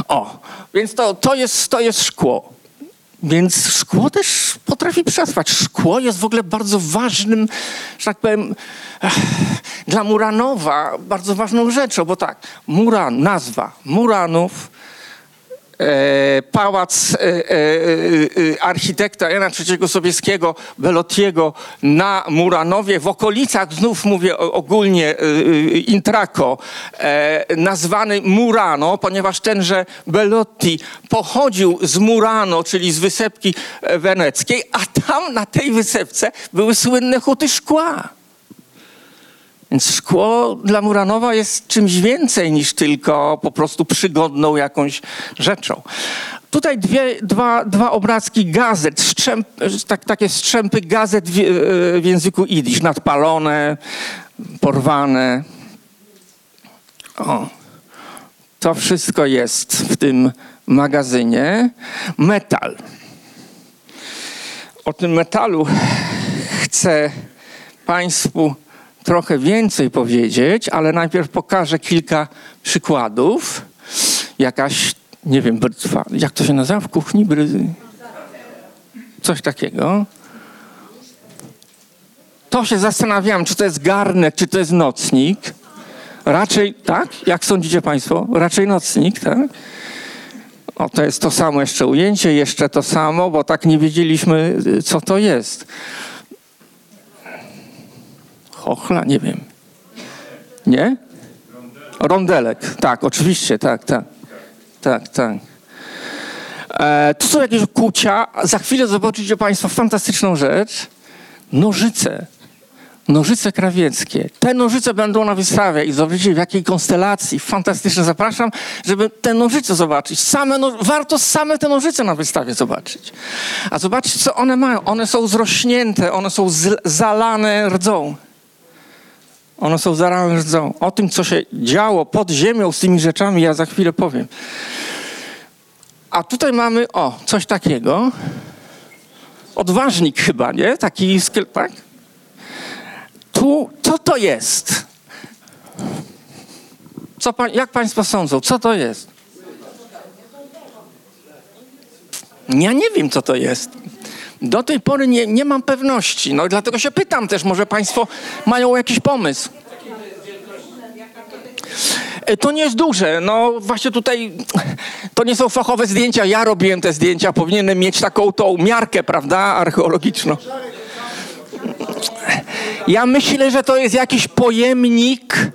O, więc to, to, jest, to jest szkło. Więc szkło też potrafi przetrwać. Szkło jest w ogóle bardzo ważnym, że tak powiem, dla Muranowa bardzo ważną rzeczą, bo tak, Muran, nazwa Muranów, E, pałac e, e, architekta Jana III Sobieskiego, Belottiego na Muranowie, w okolicach, znów mówię ogólnie Intraco, nazwany Murano, ponieważ tenże Belotti pochodził z Murano, czyli z wysepki weneckiej, a tam na tej wysepce były słynne huty szkła. Więc szkło dla Muranowa jest czymś więcej niż tylko po prostu przygodną jakąś rzeczą. Tutaj dwie, dwa, dwa obrazki gazet, strzęp, tak, takie strzępy gazet w, w języku idisz, nadpalone, porwane. O, to wszystko jest w tym magazynie. Metal. O tym metalu chcę Państwu trochę więcej powiedzieć, ale najpierw pokażę kilka przykładów. Jakaś, nie wiem, brzytwa, jak to się nazywa w kuchni? Bry... Coś takiego. To się zastanawiałem, czy to jest garnek, czy to jest nocnik. Raczej, tak? Jak sądzicie Państwo? Raczej nocnik, tak? O, to jest to samo jeszcze ujęcie, jeszcze to samo, bo tak nie wiedzieliśmy, co to jest. Chochla? Nie wiem. Nie? Rondelek. Tak, oczywiście, tak, tak. Tak, tak. E, tu są jakieś kucia. Za chwilę zobaczycie Państwo fantastyczną rzecz. Nożyce. Nożyce krawieckie. Te nożyce będą na wystawie i zobaczycie w jakiej konstelacji. Fantastycznie zapraszam, żeby te nożyce zobaczyć. Same no... Warto same te nożyce na wystawie zobaczyć. A zobaczcie, co one mają. One są zrośnięte, one są zalane rdzą. One są zarane rdzą. O tym, co się działo pod ziemią z tymi rzeczami, ja za chwilę powiem. A tutaj mamy, o, coś takiego. Odważnik chyba, nie? Taki tak? Tu, co to jest? Co jak Państwo sądzą, co to jest? Ja nie wiem, co to jest. Do tej pory nie, nie mam pewności. No dlatego się pytam też, może Państwo mają jakiś pomysł. E, to nie jest duże. No właśnie tutaj to nie są fachowe zdjęcia. Ja robiłem te zdjęcia. Powinienem mieć taką tą miarkę, prawda, archeologiczną. Ja myślę, że to jest jakiś pojemnik.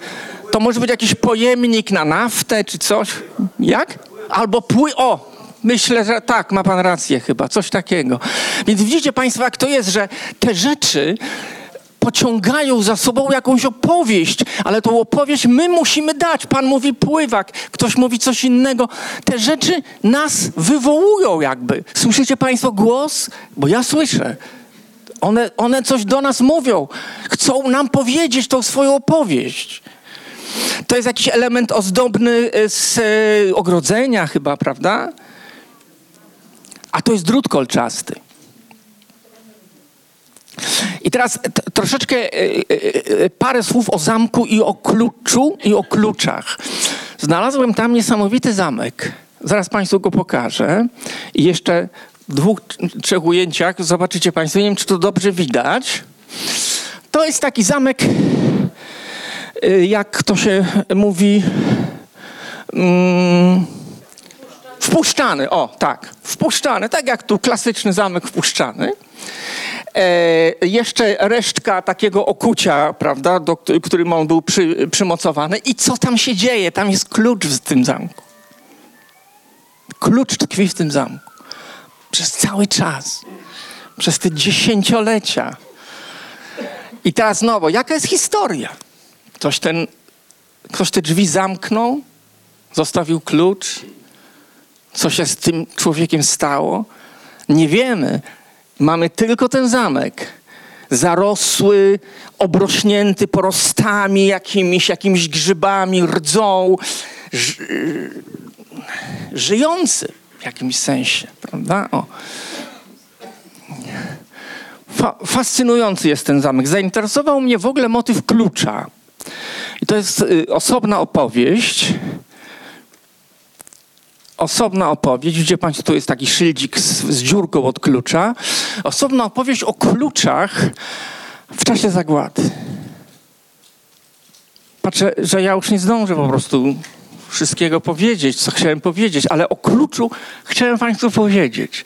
To może być jakiś pojemnik na naftę czy coś. Jak? Albo pły... O, Myślę, że tak, ma pan rację chyba, coś takiego. Więc widzicie państwo, jak to jest, że te rzeczy pociągają za sobą jakąś opowieść, ale tą opowieść my musimy dać. Pan mówi pływak, ktoś mówi coś innego. Te rzeczy nas wywołują jakby. Słyszycie państwo głos? Bo ja słyszę. One, one coś do nas mówią. Chcą nam powiedzieć tą swoją opowieść. To jest jakiś element ozdobny z e, ogrodzenia chyba, prawda? A to jest drut kolczasty. I teraz troszeczkę e, e, parę słów o zamku i o kluczu i o kluczach. Znalazłem tam niesamowity zamek. Zaraz Państwu go pokażę. I jeszcze w dwóch, trzech ujęciach zobaczycie Państwo, nie wiem czy to dobrze widać. To jest taki zamek, jak to się mówi, mm, Wpuszczany, o tak, wpuszczany, tak jak tu klasyczny zamek wpuszczany. E, jeszcze resztka takiego okucia, prawda, do którym on był przy, przymocowany. I co tam się dzieje? Tam jest klucz w tym zamku. Klucz tkwi w tym zamku. Przez cały czas. Przez te dziesięciolecia. I teraz znowu, jaka jest historia? Ktoś, ten, ktoś te drzwi zamknął, zostawił klucz. Co się z tym człowiekiem stało? Nie wiemy. Mamy tylko ten zamek. Zarosły, obrośnięty porostami, jakimiś, jakimiś grzybami, rdzą, ży, żyjący w jakimś sensie, prawda? O. Fa fascynujący jest ten zamek. Zainteresował mnie w ogóle motyw klucza. I to jest y, osobna opowieść. Osobna opowieść, gdzie Państwo, tu jest taki szyldzik z, z dziurką od klucza. Osobna opowieść o kluczach w czasie zagłady. Patrzę, że ja już nie zdążę po prostu wszystkiego powiedzieć, co chciałem powiedzieć, ale o kluczu chciałem Państwu powiedzieć.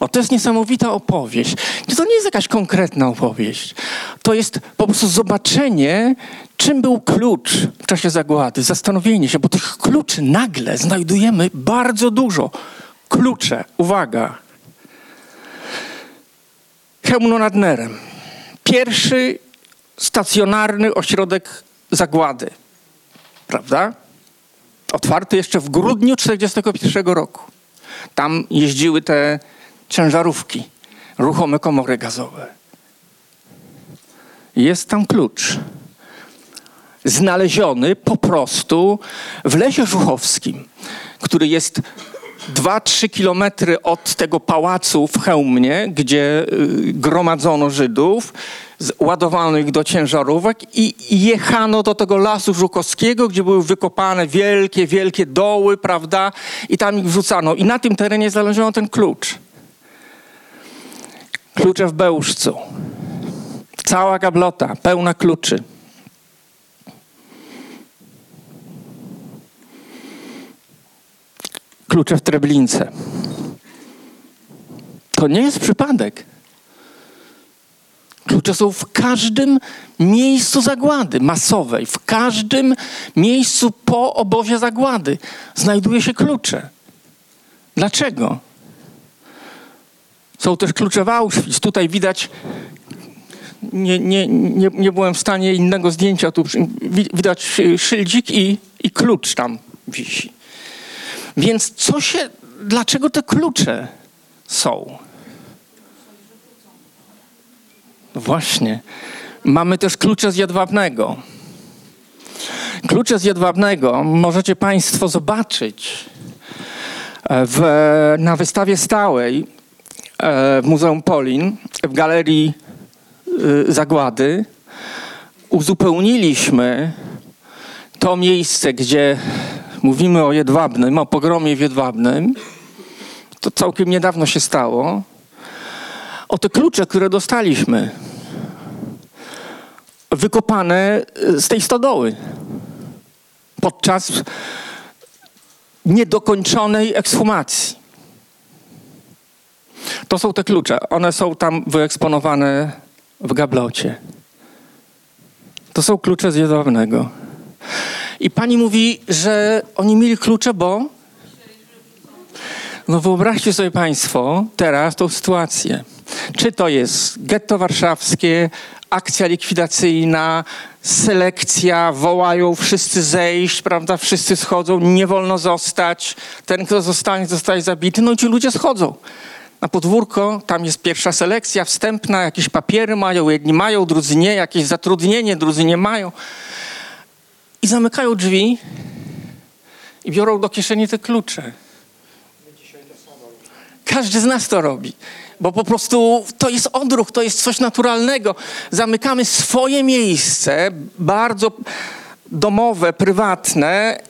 Bo to jest niesamowita opowieść. To nie jest jakaś konkretna opowieść. To jest po prostu zobaczenie, czym był klucz w czasie zagłady, zastanowienie się, bo tych kluczy nagle znajdujemy bardzo dużo. Klucze, uwaga. Chełmno nad Nerem. Pierwszy stacjonarny ośrodek zagłady. Prawda? Otwarty jeszcze w grudniu 1941 roku. Tam jeździły te ciężarówki, ruchome komory gazowe. Jest tam klucz. Znaleziony po prostu w lesie żuchowskim, który jest 2-3 kilometry od tego pałacu w Chełmnie, gdzie y, gromadzono Żydów, ładowano ich do ciężarówek i jechano do tego lasu żukowskiego, gdzie były wykopane wielkie, wielkie doły, prawda? I tam ich wrzucano. I na tym terenie znaleziono ten klucz. Klucze w Bełżcu. Cała gablota, pełna kluczy. Klucze w Treblince. To nie jest przypadek. Klucze są w każdym miejscu zagłady masowej, w każdym miejscu po obozie zagłady znajduje się klucze. Dlaczego? Są też klucze w Auschwitz. Tutaj widać, nie, nie, nie, nie byłem w stanie innego zdjęcia, tu widać szyldzik i, i klucz tam wisi. Więc co się, dlaczego te klucze są? No właśnie. Mamy też klucze z jedwabnego. Klucze z jedwabnego możecie Państwo zobaczyć e, w, na wystawie stałej e, w Muzeum Polin, w galerii e, Zagłady. Uzupełniliśmy to miejsce, gdzie mówimy o jedwabnym, o pogromie w jedwabnym. To całkiem niedawno się stało o te klucze, które dostaliśmy, wykopane z tej stodoły podczas niedokończonej ekshumacji. To są te klucze. One są tam wyeksponowane w gablocie. To są klucze z jedwabnego. I pani mówi, że oni mieli klucze, bo. No wyobraźcie sobie Państwo teraz tą sytuację. Czy to jest getto warszawskie, akcja likwidacyjna, selekcja, wołają wszyscy zejść, prawda, wszyscy schodzą, nie wolno zostać, ten kto zostanie, zostaje zabity, no i ci ludzie schodzą. Na podwórko, tam jest pierwsza selekcja wstępna, jakieś papiery mają, jedni mają, drudzy nie, jakieś zatrudnienie, drudzy nie mają. I zamykają drzwi i biorą do kieszeni te klucze. Każdy z nas to robi bo po prostu to jest odruch, to jest coś naturalnego. Zamykamy swoje miejsce, bardzo domowe, prywatne e,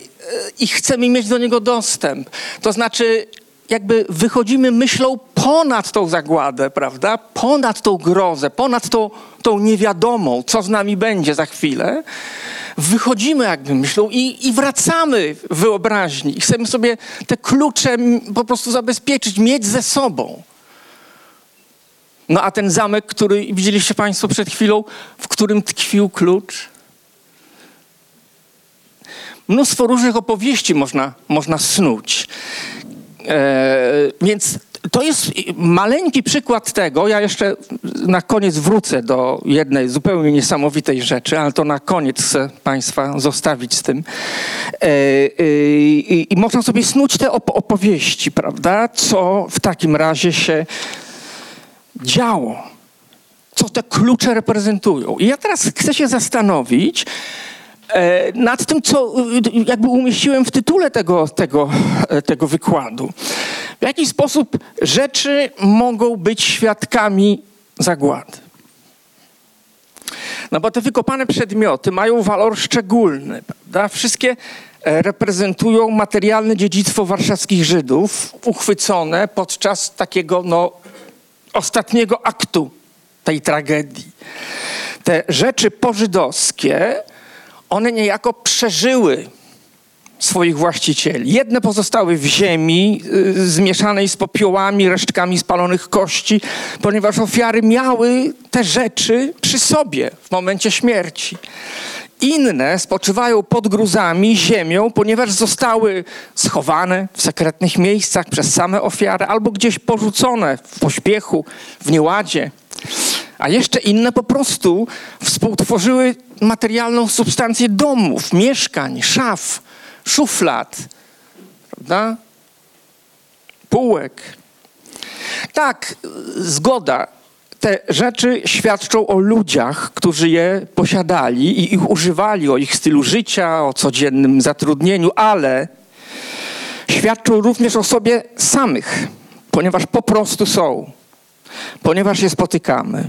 i chcemy mieć do niego dostęp. To znaczy, jakby wychodzimy myślą ponad tą zagładę, prawda? Ponad tą grozę, ponad tą, tą niewiadomą, co z nami będzie za chwilę. Wychodzimy jakby myślą i, i wracamy w wyobraźni. I chcemy sobie te klucze po prostu zabezpieczyć, mieć ze sobą. No a ten zamek, który widzieliście Państwo przed chwilą, w którym tkwił klucz? Mnóstwo różnych opowieści można, można snuć. E, więc to jest maleńki przykład tego. Ja jeszcze na koniec wrócę do jednej zupełnie niesamowitej rzeczy, ale to na koniec chcę Państwa zostawić z tym. E, e, I można sobie snuć te opowieści, prawda? Co w takim razie się działo. Co te klucze reprezentują. I ja teraz chcę się zastanowić, E, nad tym, co jakby umieściłem w tytule tego, tego, tego wykładu. W jaki sposób rzeczy mogą być świadkami zagłady. No bo te wykopane przedmioty mają walor szczególny. Prawda? Wszystkie reprezentują materialne dziedzictwo warszawskich Żydów, uchwycone podczas takiego no, ostatniego aktu tej tragedii. Te rzeczy pożydowskie one niejako przeżyły swoich właścicieli. Jedne pozostały w ziemi, y, zmieszanej z popiołami, resztkami spalonych kości, ponieważ ofiary miały te rzeczy przy sobie w momencie śmierci. Inne spoczywają pod gruzami, ziemią, ponieważ zostały schowane w sekretnych miejscach przez same ofiary albo gdzieś porzucone w pośpiechu, w nieładzie. A jeszcze inne po prostu współtworzyły materialną substancję domów, mieszkań, szaf, szuflad, prawda? Półek. Tak, zgoda. Te rzeczy świadczą o ludziach, którzy je posiadali i ich używali, o ich stylu życia, o codziennym zatrudnieniu, ale świadczą również o sobie samych, ponieważ po prostu są, ponieważ je spotykamy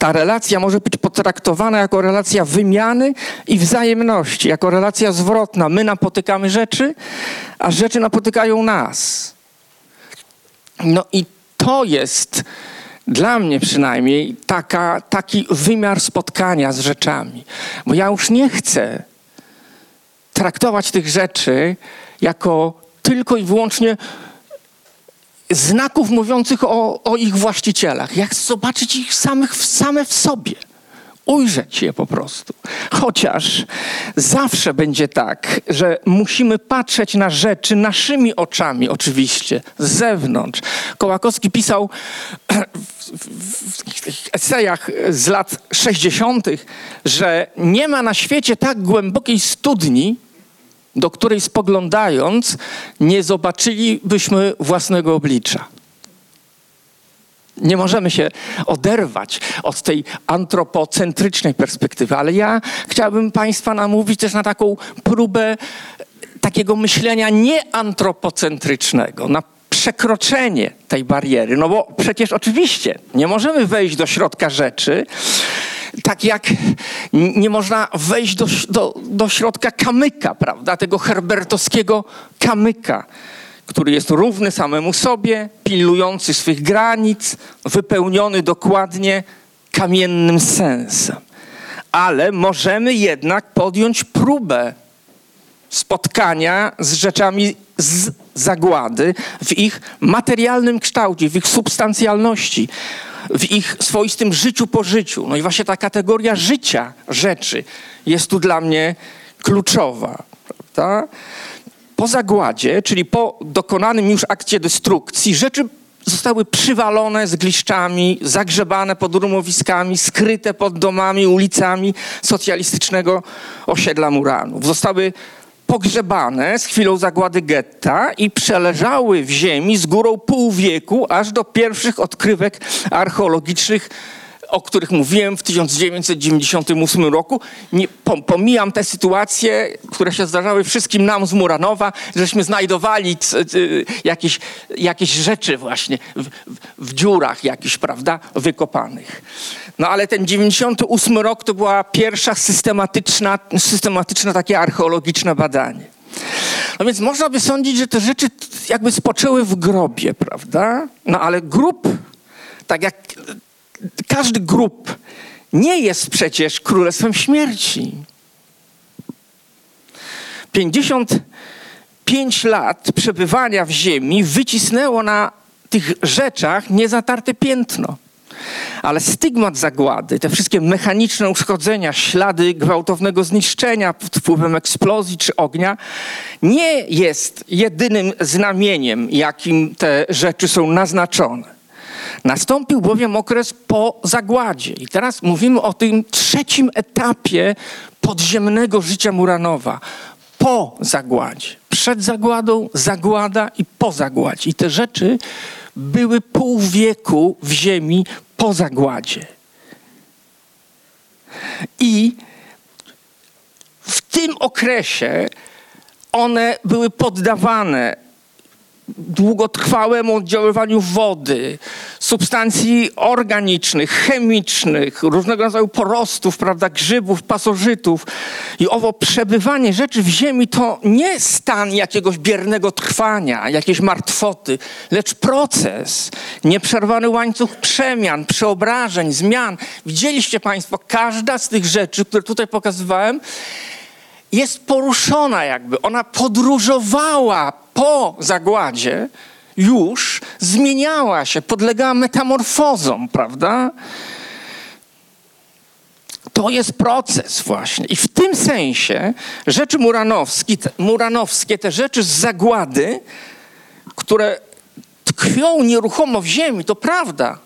ta relacja może być potraktowana jako relacja wymiany i wzajemności, jako relacja zwrotna. My napotykamy rzeczy, a rzeczy napotykają nas. No i to jest dla mnie przynajmniej taka, taki wymiar spotkania z rzeczami. Bo ja już nie chcę traktować tych rzeczy jako tylko i wyłącznie znaków mówiących o, o ich właścicielach. Jak zobaczyć ich samych same w sobie. Ujrzeć je po prostu. Chociaż zawsze będzie tak, że musimy patrzeć na rzeczy naszymi oczami, oczywiście, z zewnątrz. Kołakowski pisał w esejach z lat 60., że nie ma na świecie tak głębokiej studni, do której spoglądając nie zobaczylibyśmy własnego oblicza. Nie możemy się oderwać od tej antropocentrycznej perspektywy, ale ja chciałbym Państwa namówić też na taką próbę takiego myślenia nieantropocentrycznego, na przekroczenie tej bariery. No bo przecież oczywiście nie możemy wejść do środka rzeczy, tak jak nie można wejść do, do, do środka kamyka, prawda? Tego herbertowskiego kamyka, który jest równy samemu sobie, pilnujący swych granic, wypełniony dokładnie kamiennym sensem. Ale możemy jednak podjąć próbę spotkania z rzeczami z zagłady w ich materialnym kształcie, w ich substancjalności w ich swoistym życiu po życiu. No i właśnie ta kategoria życia rzeczy jest tu dla mnie kluczowa. Prawda? Po zagładzie, czyli po dokonanym już akcie destrukcji, rzeczy zostały przywalone z gliszczami, zagrzebane pod rumowiskami, skryte pod domami, ulicami socjalistycznego osiedla Muranów. Zostały pogrzebane z chwilą zagłady getta i przeleżały w ziemi z górą pół wieku, aż do pierwszych odkrywek archeologicznych o których mówiłem w 1998 roku. Nie, pomijam te sytuacje, które się zdarzały wszystkim nam z Muranowa, żeśmy znajdowali jakieś, jakieś rzeczy właśnie w, w dziurach jakichś, prawda, wykopanych. No ale ten 98 rok to była pierwsza systematyczna, systematyczne takie archeologiczne badanie. No więc można by sądzić, że te rzeczy jakby spoczęły w grobie, prawda? No ale grób, tak jak każdy grób, nie jest przecież królestwem śmierci. 55 lat przebywania w ziemi wycisnęło na tych rzeczach niezatarte piętno. Ale stygmat zagłady, te wszystkie mechaniczne uszkodzenia, ślady gwałtownego zniszczenia pod wpływem eksplozji czy ognia, nie jest jedynym znamieniem, jakim te rzeczy są naznaczone. Nastąpił bowiem okres po zagładzie. I teraz mówimy o tym trzecim etapie podziemnego życia Muranowa. Po zagładzie. Przed zagładą, zagłada i po zagładzie. I te rzeczy były pół wieku w ziemi po zagładzie. I w tym okresie one były poddawane długotrwałemu oddziaływaniu wody, substancji organicznych, chemicznych, różnego rodzaju porostów, prawda, grzybów, pasożytów. I owo przebywanie rzeczy w ziemi to nie stan jakiegoś biernego trwania, jakiejś martwoty, lecz proces, nieprzerwany łańcuch przemian, przeobrażeń, zmian. Widzieliście Państwo, każda z tych rzeczy, które tutaj pokazywałem, jest poruszona jakby. Ona podróżowała po zagładzie, już zmieniała się, podlegała metamorfozom, prawda? To jest proces właśnie. I w tym sensie rzeczy muranowskie, te, muranowskie, te rzeczy z zagłady, które tkwią nieruchomo w ziemi, to prawda.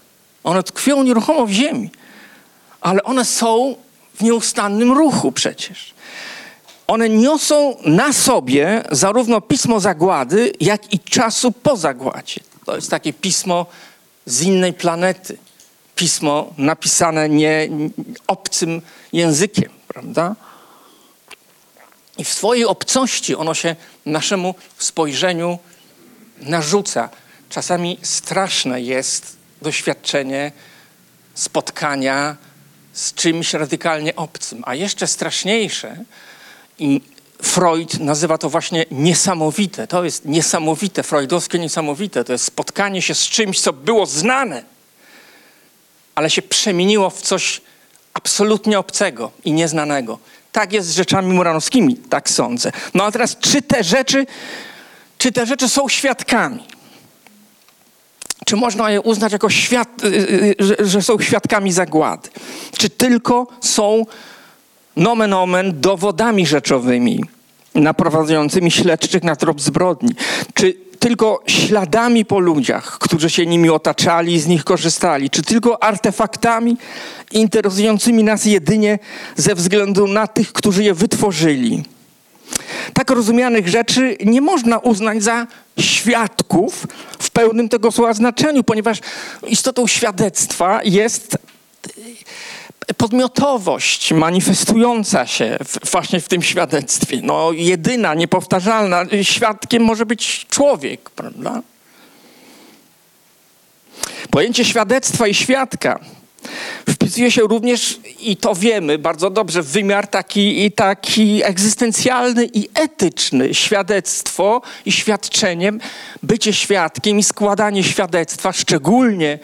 One tkwią nieruchomo w ziemi, ale one są w nieustannym ruchu przecież one niosą na sobie zarówno pismo zagłady, jak i czasu po zagładzie. To jest takie pismo z innej planety. Pismo napisane nie obcym językiem, prawda? I w swojej obcości ono się naszemu spojrzeniu narzuca. Czasami straszne jest doświadczenie spotkania z czymś radykalnie obcym, a jeszcze straszniejsze i Freud nazywa to właśnie niesamowite. To jest niesamowite, freudowskie niesamowite. To jest spotkanie się z czymś, co było znane, ale się przemieniło w coś absolutnie obcego i nieznanego. Tak jest z rzeczami muranowskimi, tak sądzę. No a teraz, czy te rzeczy, czy te rzeczy są świadkami? Czy można je uznać jako świat, y, y, y, że, że są świadkami zagłady? Czy tylko są nomen omen dowodami rzeczowymi naprowadzającymi śledczych na trop zbrodni, czy tylko śladami po ludziach, którzy się nimi otaczali i z nich korzystali, czy tylko artefaktami interesującymi nas jedynie ze względu na tych, którzy je wytworzyli. Tak rozumianych rzeczy nie można uznać za świadków w pełnym tego słowa znaczeniu, ponieważ istotą świadectwa jest podmiotowość manifestująca się w, właśnie w tym świadectwie. No, jedyna, niepowtarzalna. Świadkiem może być człowiek, prawda? Pojęcie świadectwa i świadka wpisuje się również, i to wiemy bardzo dobrze, w wymiar taki, taki egzystencjalny i etyczny. Świadectwo i świadczeniem, bycie świadkiem i składanie świadectwa, szczególnie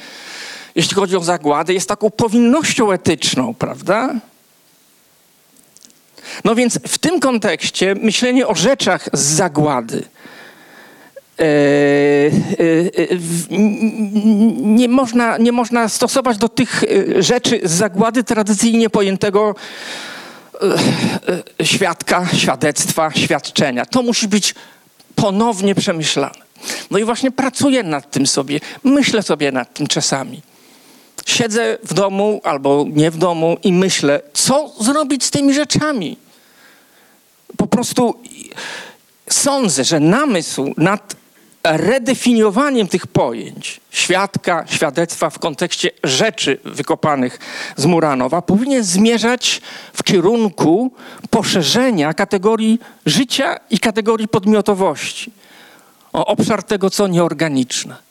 jeśli chodzi o zagładę, jest taką powinnością etyczną, prawda? No więc w tym kontekście myślenie o rzeczach z zagłady e, e, e, nie, można, nie można stosować do tych rzeczy z zagłady tradycyjnie pojętego świadka, świadectwa, świadczenia. To musi być ponownie przemyślane. No i właśnie pracuję nad tym sobie, myślę sobie nad tym czasami siedzę w domu albo nie w domu i myślę, co zrobić z tymi rzeczami. Po prostu sądzę, że namysł nad redefiniowaniem tych pojęć świadka, świadectwa w kontekście rzeczy wykopanych z Muranowa powinien zmierzać w kierunku poszerzenia kategorii życia i kategorii podmiotowości o obszar tego, co nieorganiczne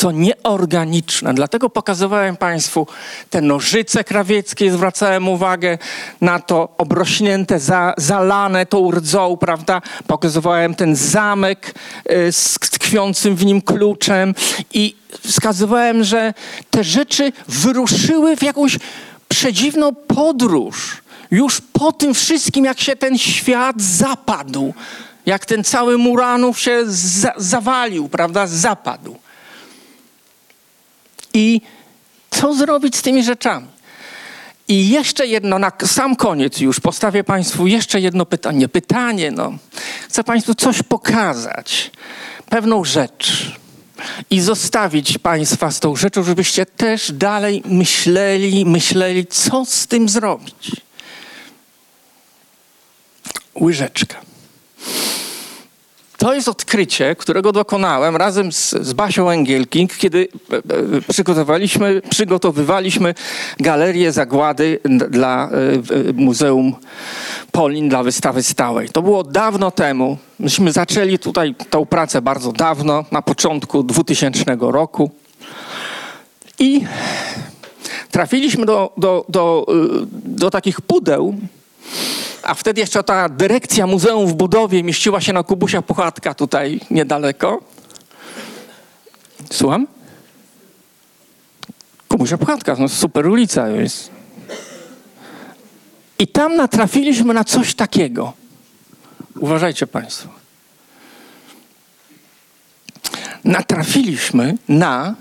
co nieorganiczne. Dlatego pokazywałem Państwu te nożyce krawieckie, zwracałem uwagę na to obrośnięte, za, zalane tą rdzą, prawda? Pokazywałem ten zamek y, z tkwiącym w nim kluczem i wskazywałem, że te rzeczy wyruszyły w jakąś przedziwną podróż. Już po tym wszystkim, jak się ten świat zapadł, jak ten cały Muranów się za zawalił, prawda, zapadł. I Co zrobić z tymi rzeczami? I jeszcze jedno, na sam koniec już postawię Państwu jeszcze jedno pytanie. Pytanie, no. Chcę Państwu coś pokazać, pewną rzecz i zostawić Państwa z tą rzeczą, żebyście też dalej myśleli, myśleli, co z tym zrobić. Łyżeczka. To jest odkrycie, którego dokonałem razem z, z Basią Engielking, kiedy e, e, przygotowaliśmy, przygotowywaliśmy galerię zagłady dla e, Muzeum Polin dla wystawy stałej. To było dawno temu. Myśmy zaczęli tutaj tą pracę bardzo dawno, na początku 2000 roku. I trafiliśmy do, do, do, do takich pudeł, a wtedy jeszcze ta dyrekcja Muzeum w budowie mieściła się na Kubusia Puchatka tutaj niedaleko. Słucham? Kubusia Puchatka, no super ulica jest. I tam natrafiliśmy na coś takiego. Uważajcie Państwo. Natrafiliśmy na.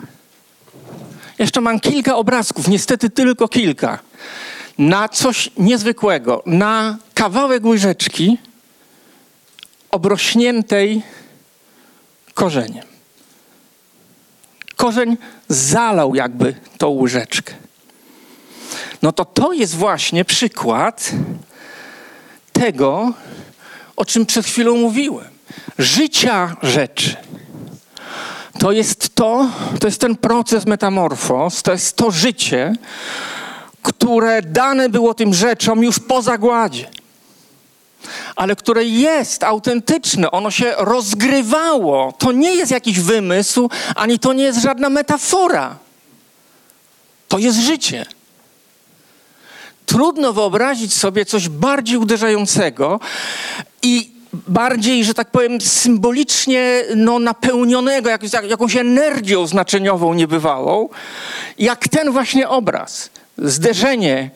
Jeszcze mam kilka obrazków, niestety tylko kilka. Na coś niezwykłego, na kawałek łyżeczki obrośniętej korzeniem. Korzeń zalał jakby tą łyżeczkę. No to to jest właśnie przykład tego, o czym przed chwilą mówiłem. Życia rzeczy. To jest to, to jest ten proces metamorfos, to jest to życie, które dane było tym rzeczom już po zagładzie ale które jest autentyczne, ono się rozgrywało. To nie jest jakiś wymysł, ani to nie jest żadna metafora. To jest życie. Trudno wyobrazić sobie coś bardziej uderzającego i bardziej, że tak powiem, symbolicznie no, napełnionego jak, jakąś energią znaczeniową niebywałą, jak ten właśnie obraz. Zderzenie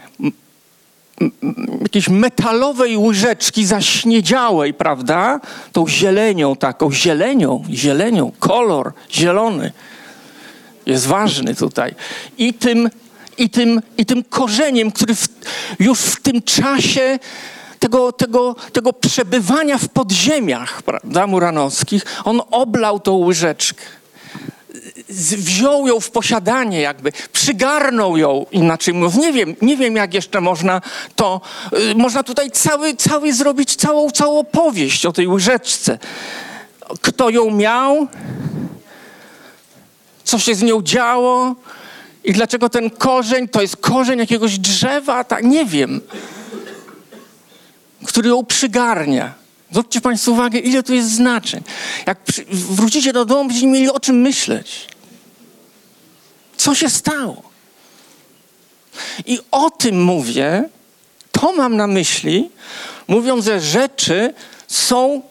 jakiejś metalowej łyżeczki zaśniedziałej, prawda? Tą zielenią taką, zielenią, zielenią, kolor zielony jest ważny tutaj. I tym, i tym, i tym korzeniem, który w, już w tym czasie tego, tego, tego przebywania w podziemiach, prawda, muranowskich, on oblał tą łyżeczkę wziął ją w posiadanie jakby, przygarnął ją, inaczej mówiąc. Nie wiem, nie wiem jak jeszcze można to, y, można tutaj cały, cały zrobić całą, całą opowieść o tej łyżeczce. Kto ją miał, co się z nią działo i dlaczego ten korzeń, to jest korzeń jakiegoś drzewa, tak, nie wiem, który ją przygarnia. Zwróćcie Państwo uwagę, ile tu jest znaczeń. Jak wrócicie do domu, będziecie mieli o czym myśleć. Co się stało? I o tym mówię, to mam na myśli, mówiąc, że rzeczy są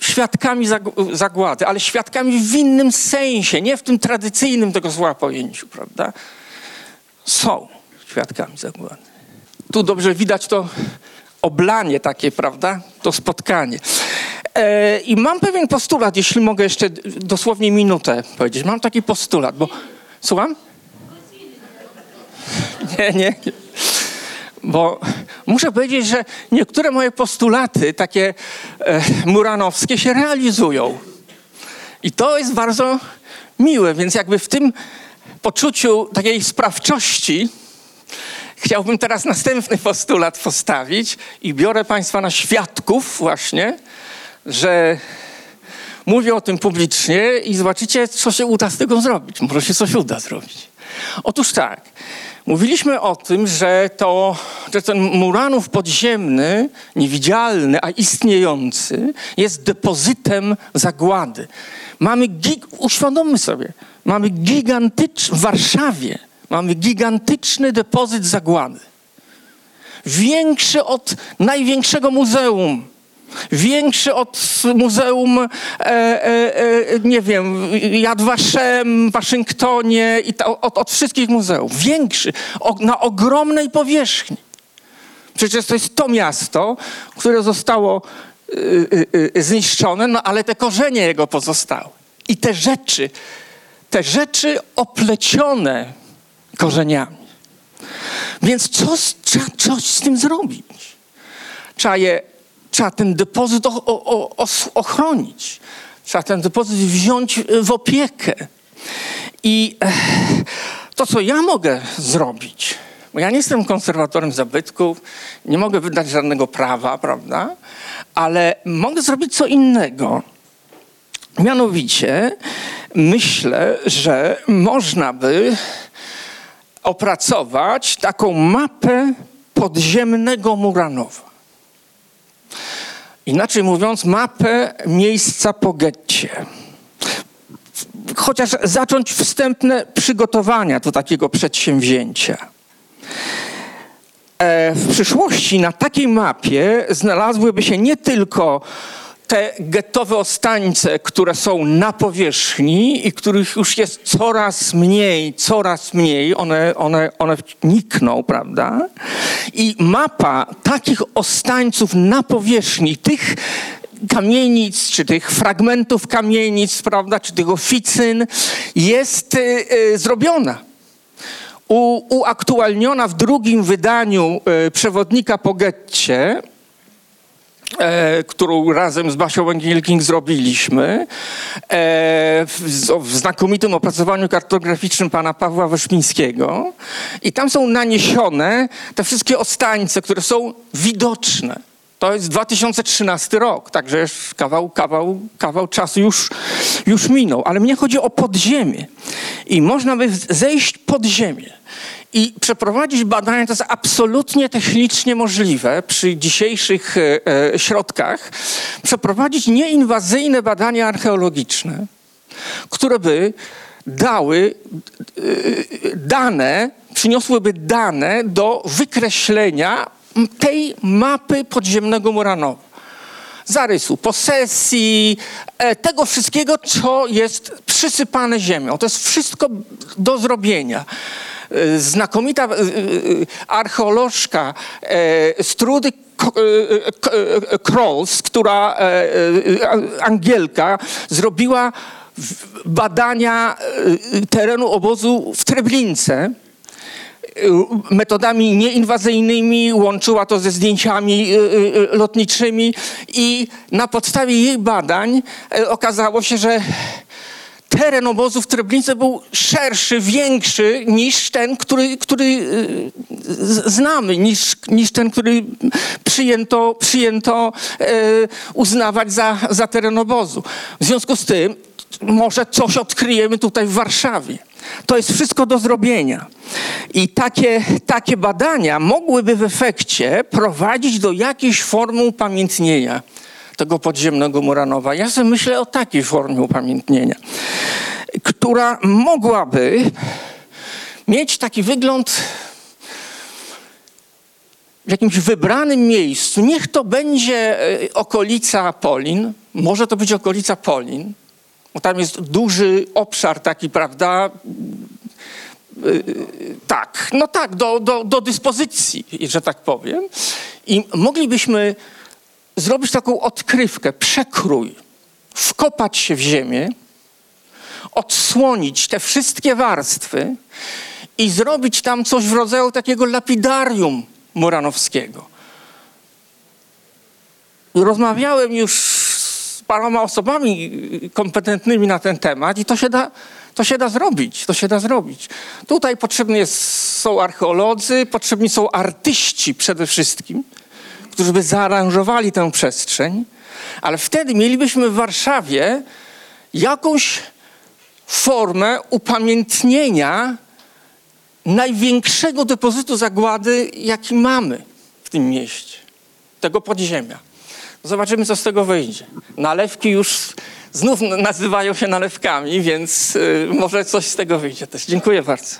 świadkami zagłady, ale świadkami w innym sensie, nie w tym tradycyjnym tego zła pojęciu, prawda? Są świadkami zagłady. Tu dobrze widać to oblanie takie, prawda? To spotkanie. E, I mam pewien postulat, jeśli mogę jeszcze dosłownie minutę powiedzieć. Mam taki postulat, bo... Słucham? Nie, nie. Bo muszę powiedzieć, że niektóre moje postulaty, takie e, muranowskie, się realizują. I to jest bardzo miłe, więc jakby w tym poczuciu takiej sprawczości chciałbym teraz następny postulat postawić i biorę Państwa na świadków właśnie, że mówię o tym publicznie i zobaczycie, co się uda z tego zrobić. Może się coś uda zrobić. Otóż tak, mówiliśmy o tym, że, to, że ten Muranów podziemny, niewidzialny, a istniejący, jest depozytem zagłady. Mamy, gig, uświadommy sobie, mamy gigantyczny, w Warszawie mamy gigantyczny depozyt zagłady. Większy od największego muzeum Większy od Muzeum, e, e, e, nie wiem, Yad Vashem Waszyngtonie i od, od, wszystkich muzeów. Większy, o, na ogromnej powierzchni. Przecież to jest to miasto, które zostało y, y, y, zniszczone, no ale te korzenie jego pozostały. I te rzeczy, te rzeczy oplecione korzeniami. Więc co, trzeba coś z tym zrobić? Trzeba, je, trzeba ten depozyt o, o, o, ochronić. Trzeba ten depozyt wziąć w opiekę. I to, co ja mogę zrobić, bo ja nie jestem konserwatorem zabytków, nie mogę wydać żadnego prawa, prawda? Ale mogę zrobić co innego. Mianowicie myślę, że można by opracować taką mapę podziemnego Muranowa. Inaczej mówiąc, mapę miejsca po getcie. Chociaż zacząć wstępne przygotowania do takiego przedsięwzięcia. E, w przyszłości na takiej mapie znalazłyby się nie tylko te getowe ostańce, które są na powierzchni i których już jest coraz mniej, coraz mniej, one, one, one nikną, prawda? I mapa takich ostańców na powierzchni, tych kamienic, czy tych fragmentów kamienic, prawda, czy tych oficyn jest y, y, zrobiona. Uaktualniona w drugim wydaniu y, przewodnika po getcie e, którą razem z Basią Węgielking zrobiliśmy, e, w, w, znakomitym opracowaniu kartograficznym pana Pawła Weszmińskiego. I tam są naniesione te wszystkie ostańce, które są widoczne. To jest 2013 rok, także kawał, kawał, kawał czasu już, już minął. Ale mnie chodzi o podziemie. I można by zejść pod ziemię i przeprowadzić badania, to jest absolutnie technicznie możliwe przy dzisiejszych e, e, środkach, przeprowadzić nieinwazyjne badania archeologiczne, które by dały e, dane, przyniosłyby dane do wykreślenia tej mapy podziemnego Muranowa zarysu posesji, tego wszystkiego, co jest przysypane ziemią. To jest wszystko do zrobienia. E, znakomita e, e, archeolożka Strudy Krolls, która Angielka zrobiła badania terenu obozu w Treblince metodami nieinwazyjnymi, łączyła to ze zdjęciami lotniczymi i na podstawie jej badań okazało się, że teren obozu w Treblince był szerszy, większy niż ten, który, który y, znamy, niż, niż ten, który przyjęto, przyjęto uznawać za, za teren obozu. W związku z tym może coś odkryjemy tutaj w Warszawie. To jest wszystko do zrobienia. I takie, takie badania mogłyby w efekcie prowadzić do jakiejś formy upamiętnienia tego podziemnego Muranowa. Ja sobie myślę o takiej formie upamiętnienia, która mogłaby mieć taki wygląd w jakimś wybranym miejscu. Niech to będzie e, okolica Polin, może to być okolica Polin, bo tam jest duży obszar taki, prawda? E, tak, no tak, do, do, do dyspozycji, że tak powiem. I moglibyśmy zrobić taką odkrywkę, przekrój, wkopać się w ziemię, odsłonić te wszystkie warstwy i zrobić tam coś w rodzaju takiego lapidarium Muranowskiego. Rozmawiałem już z paroma osobami kompetentnymi na ten temat i to się da, to się da zrobić. To się da zrobić. Tutaj potrzebni są archeolodzy, potrzebni są artyści przede wszystkim którzy by zaaranżowali tę przestrzeń, ale wtedy mielibyśmy w Warszawie jakąś formę upamiętnienia największego depozytu zagłady, jaki mamy w tym mieście, tego podziemia. Zobaczymy, co z tego wyjdzie. Nalewki już znów nazywają się nalewkami, więc y, może coś z tego wyjdzie też. Dziękuję bardzo.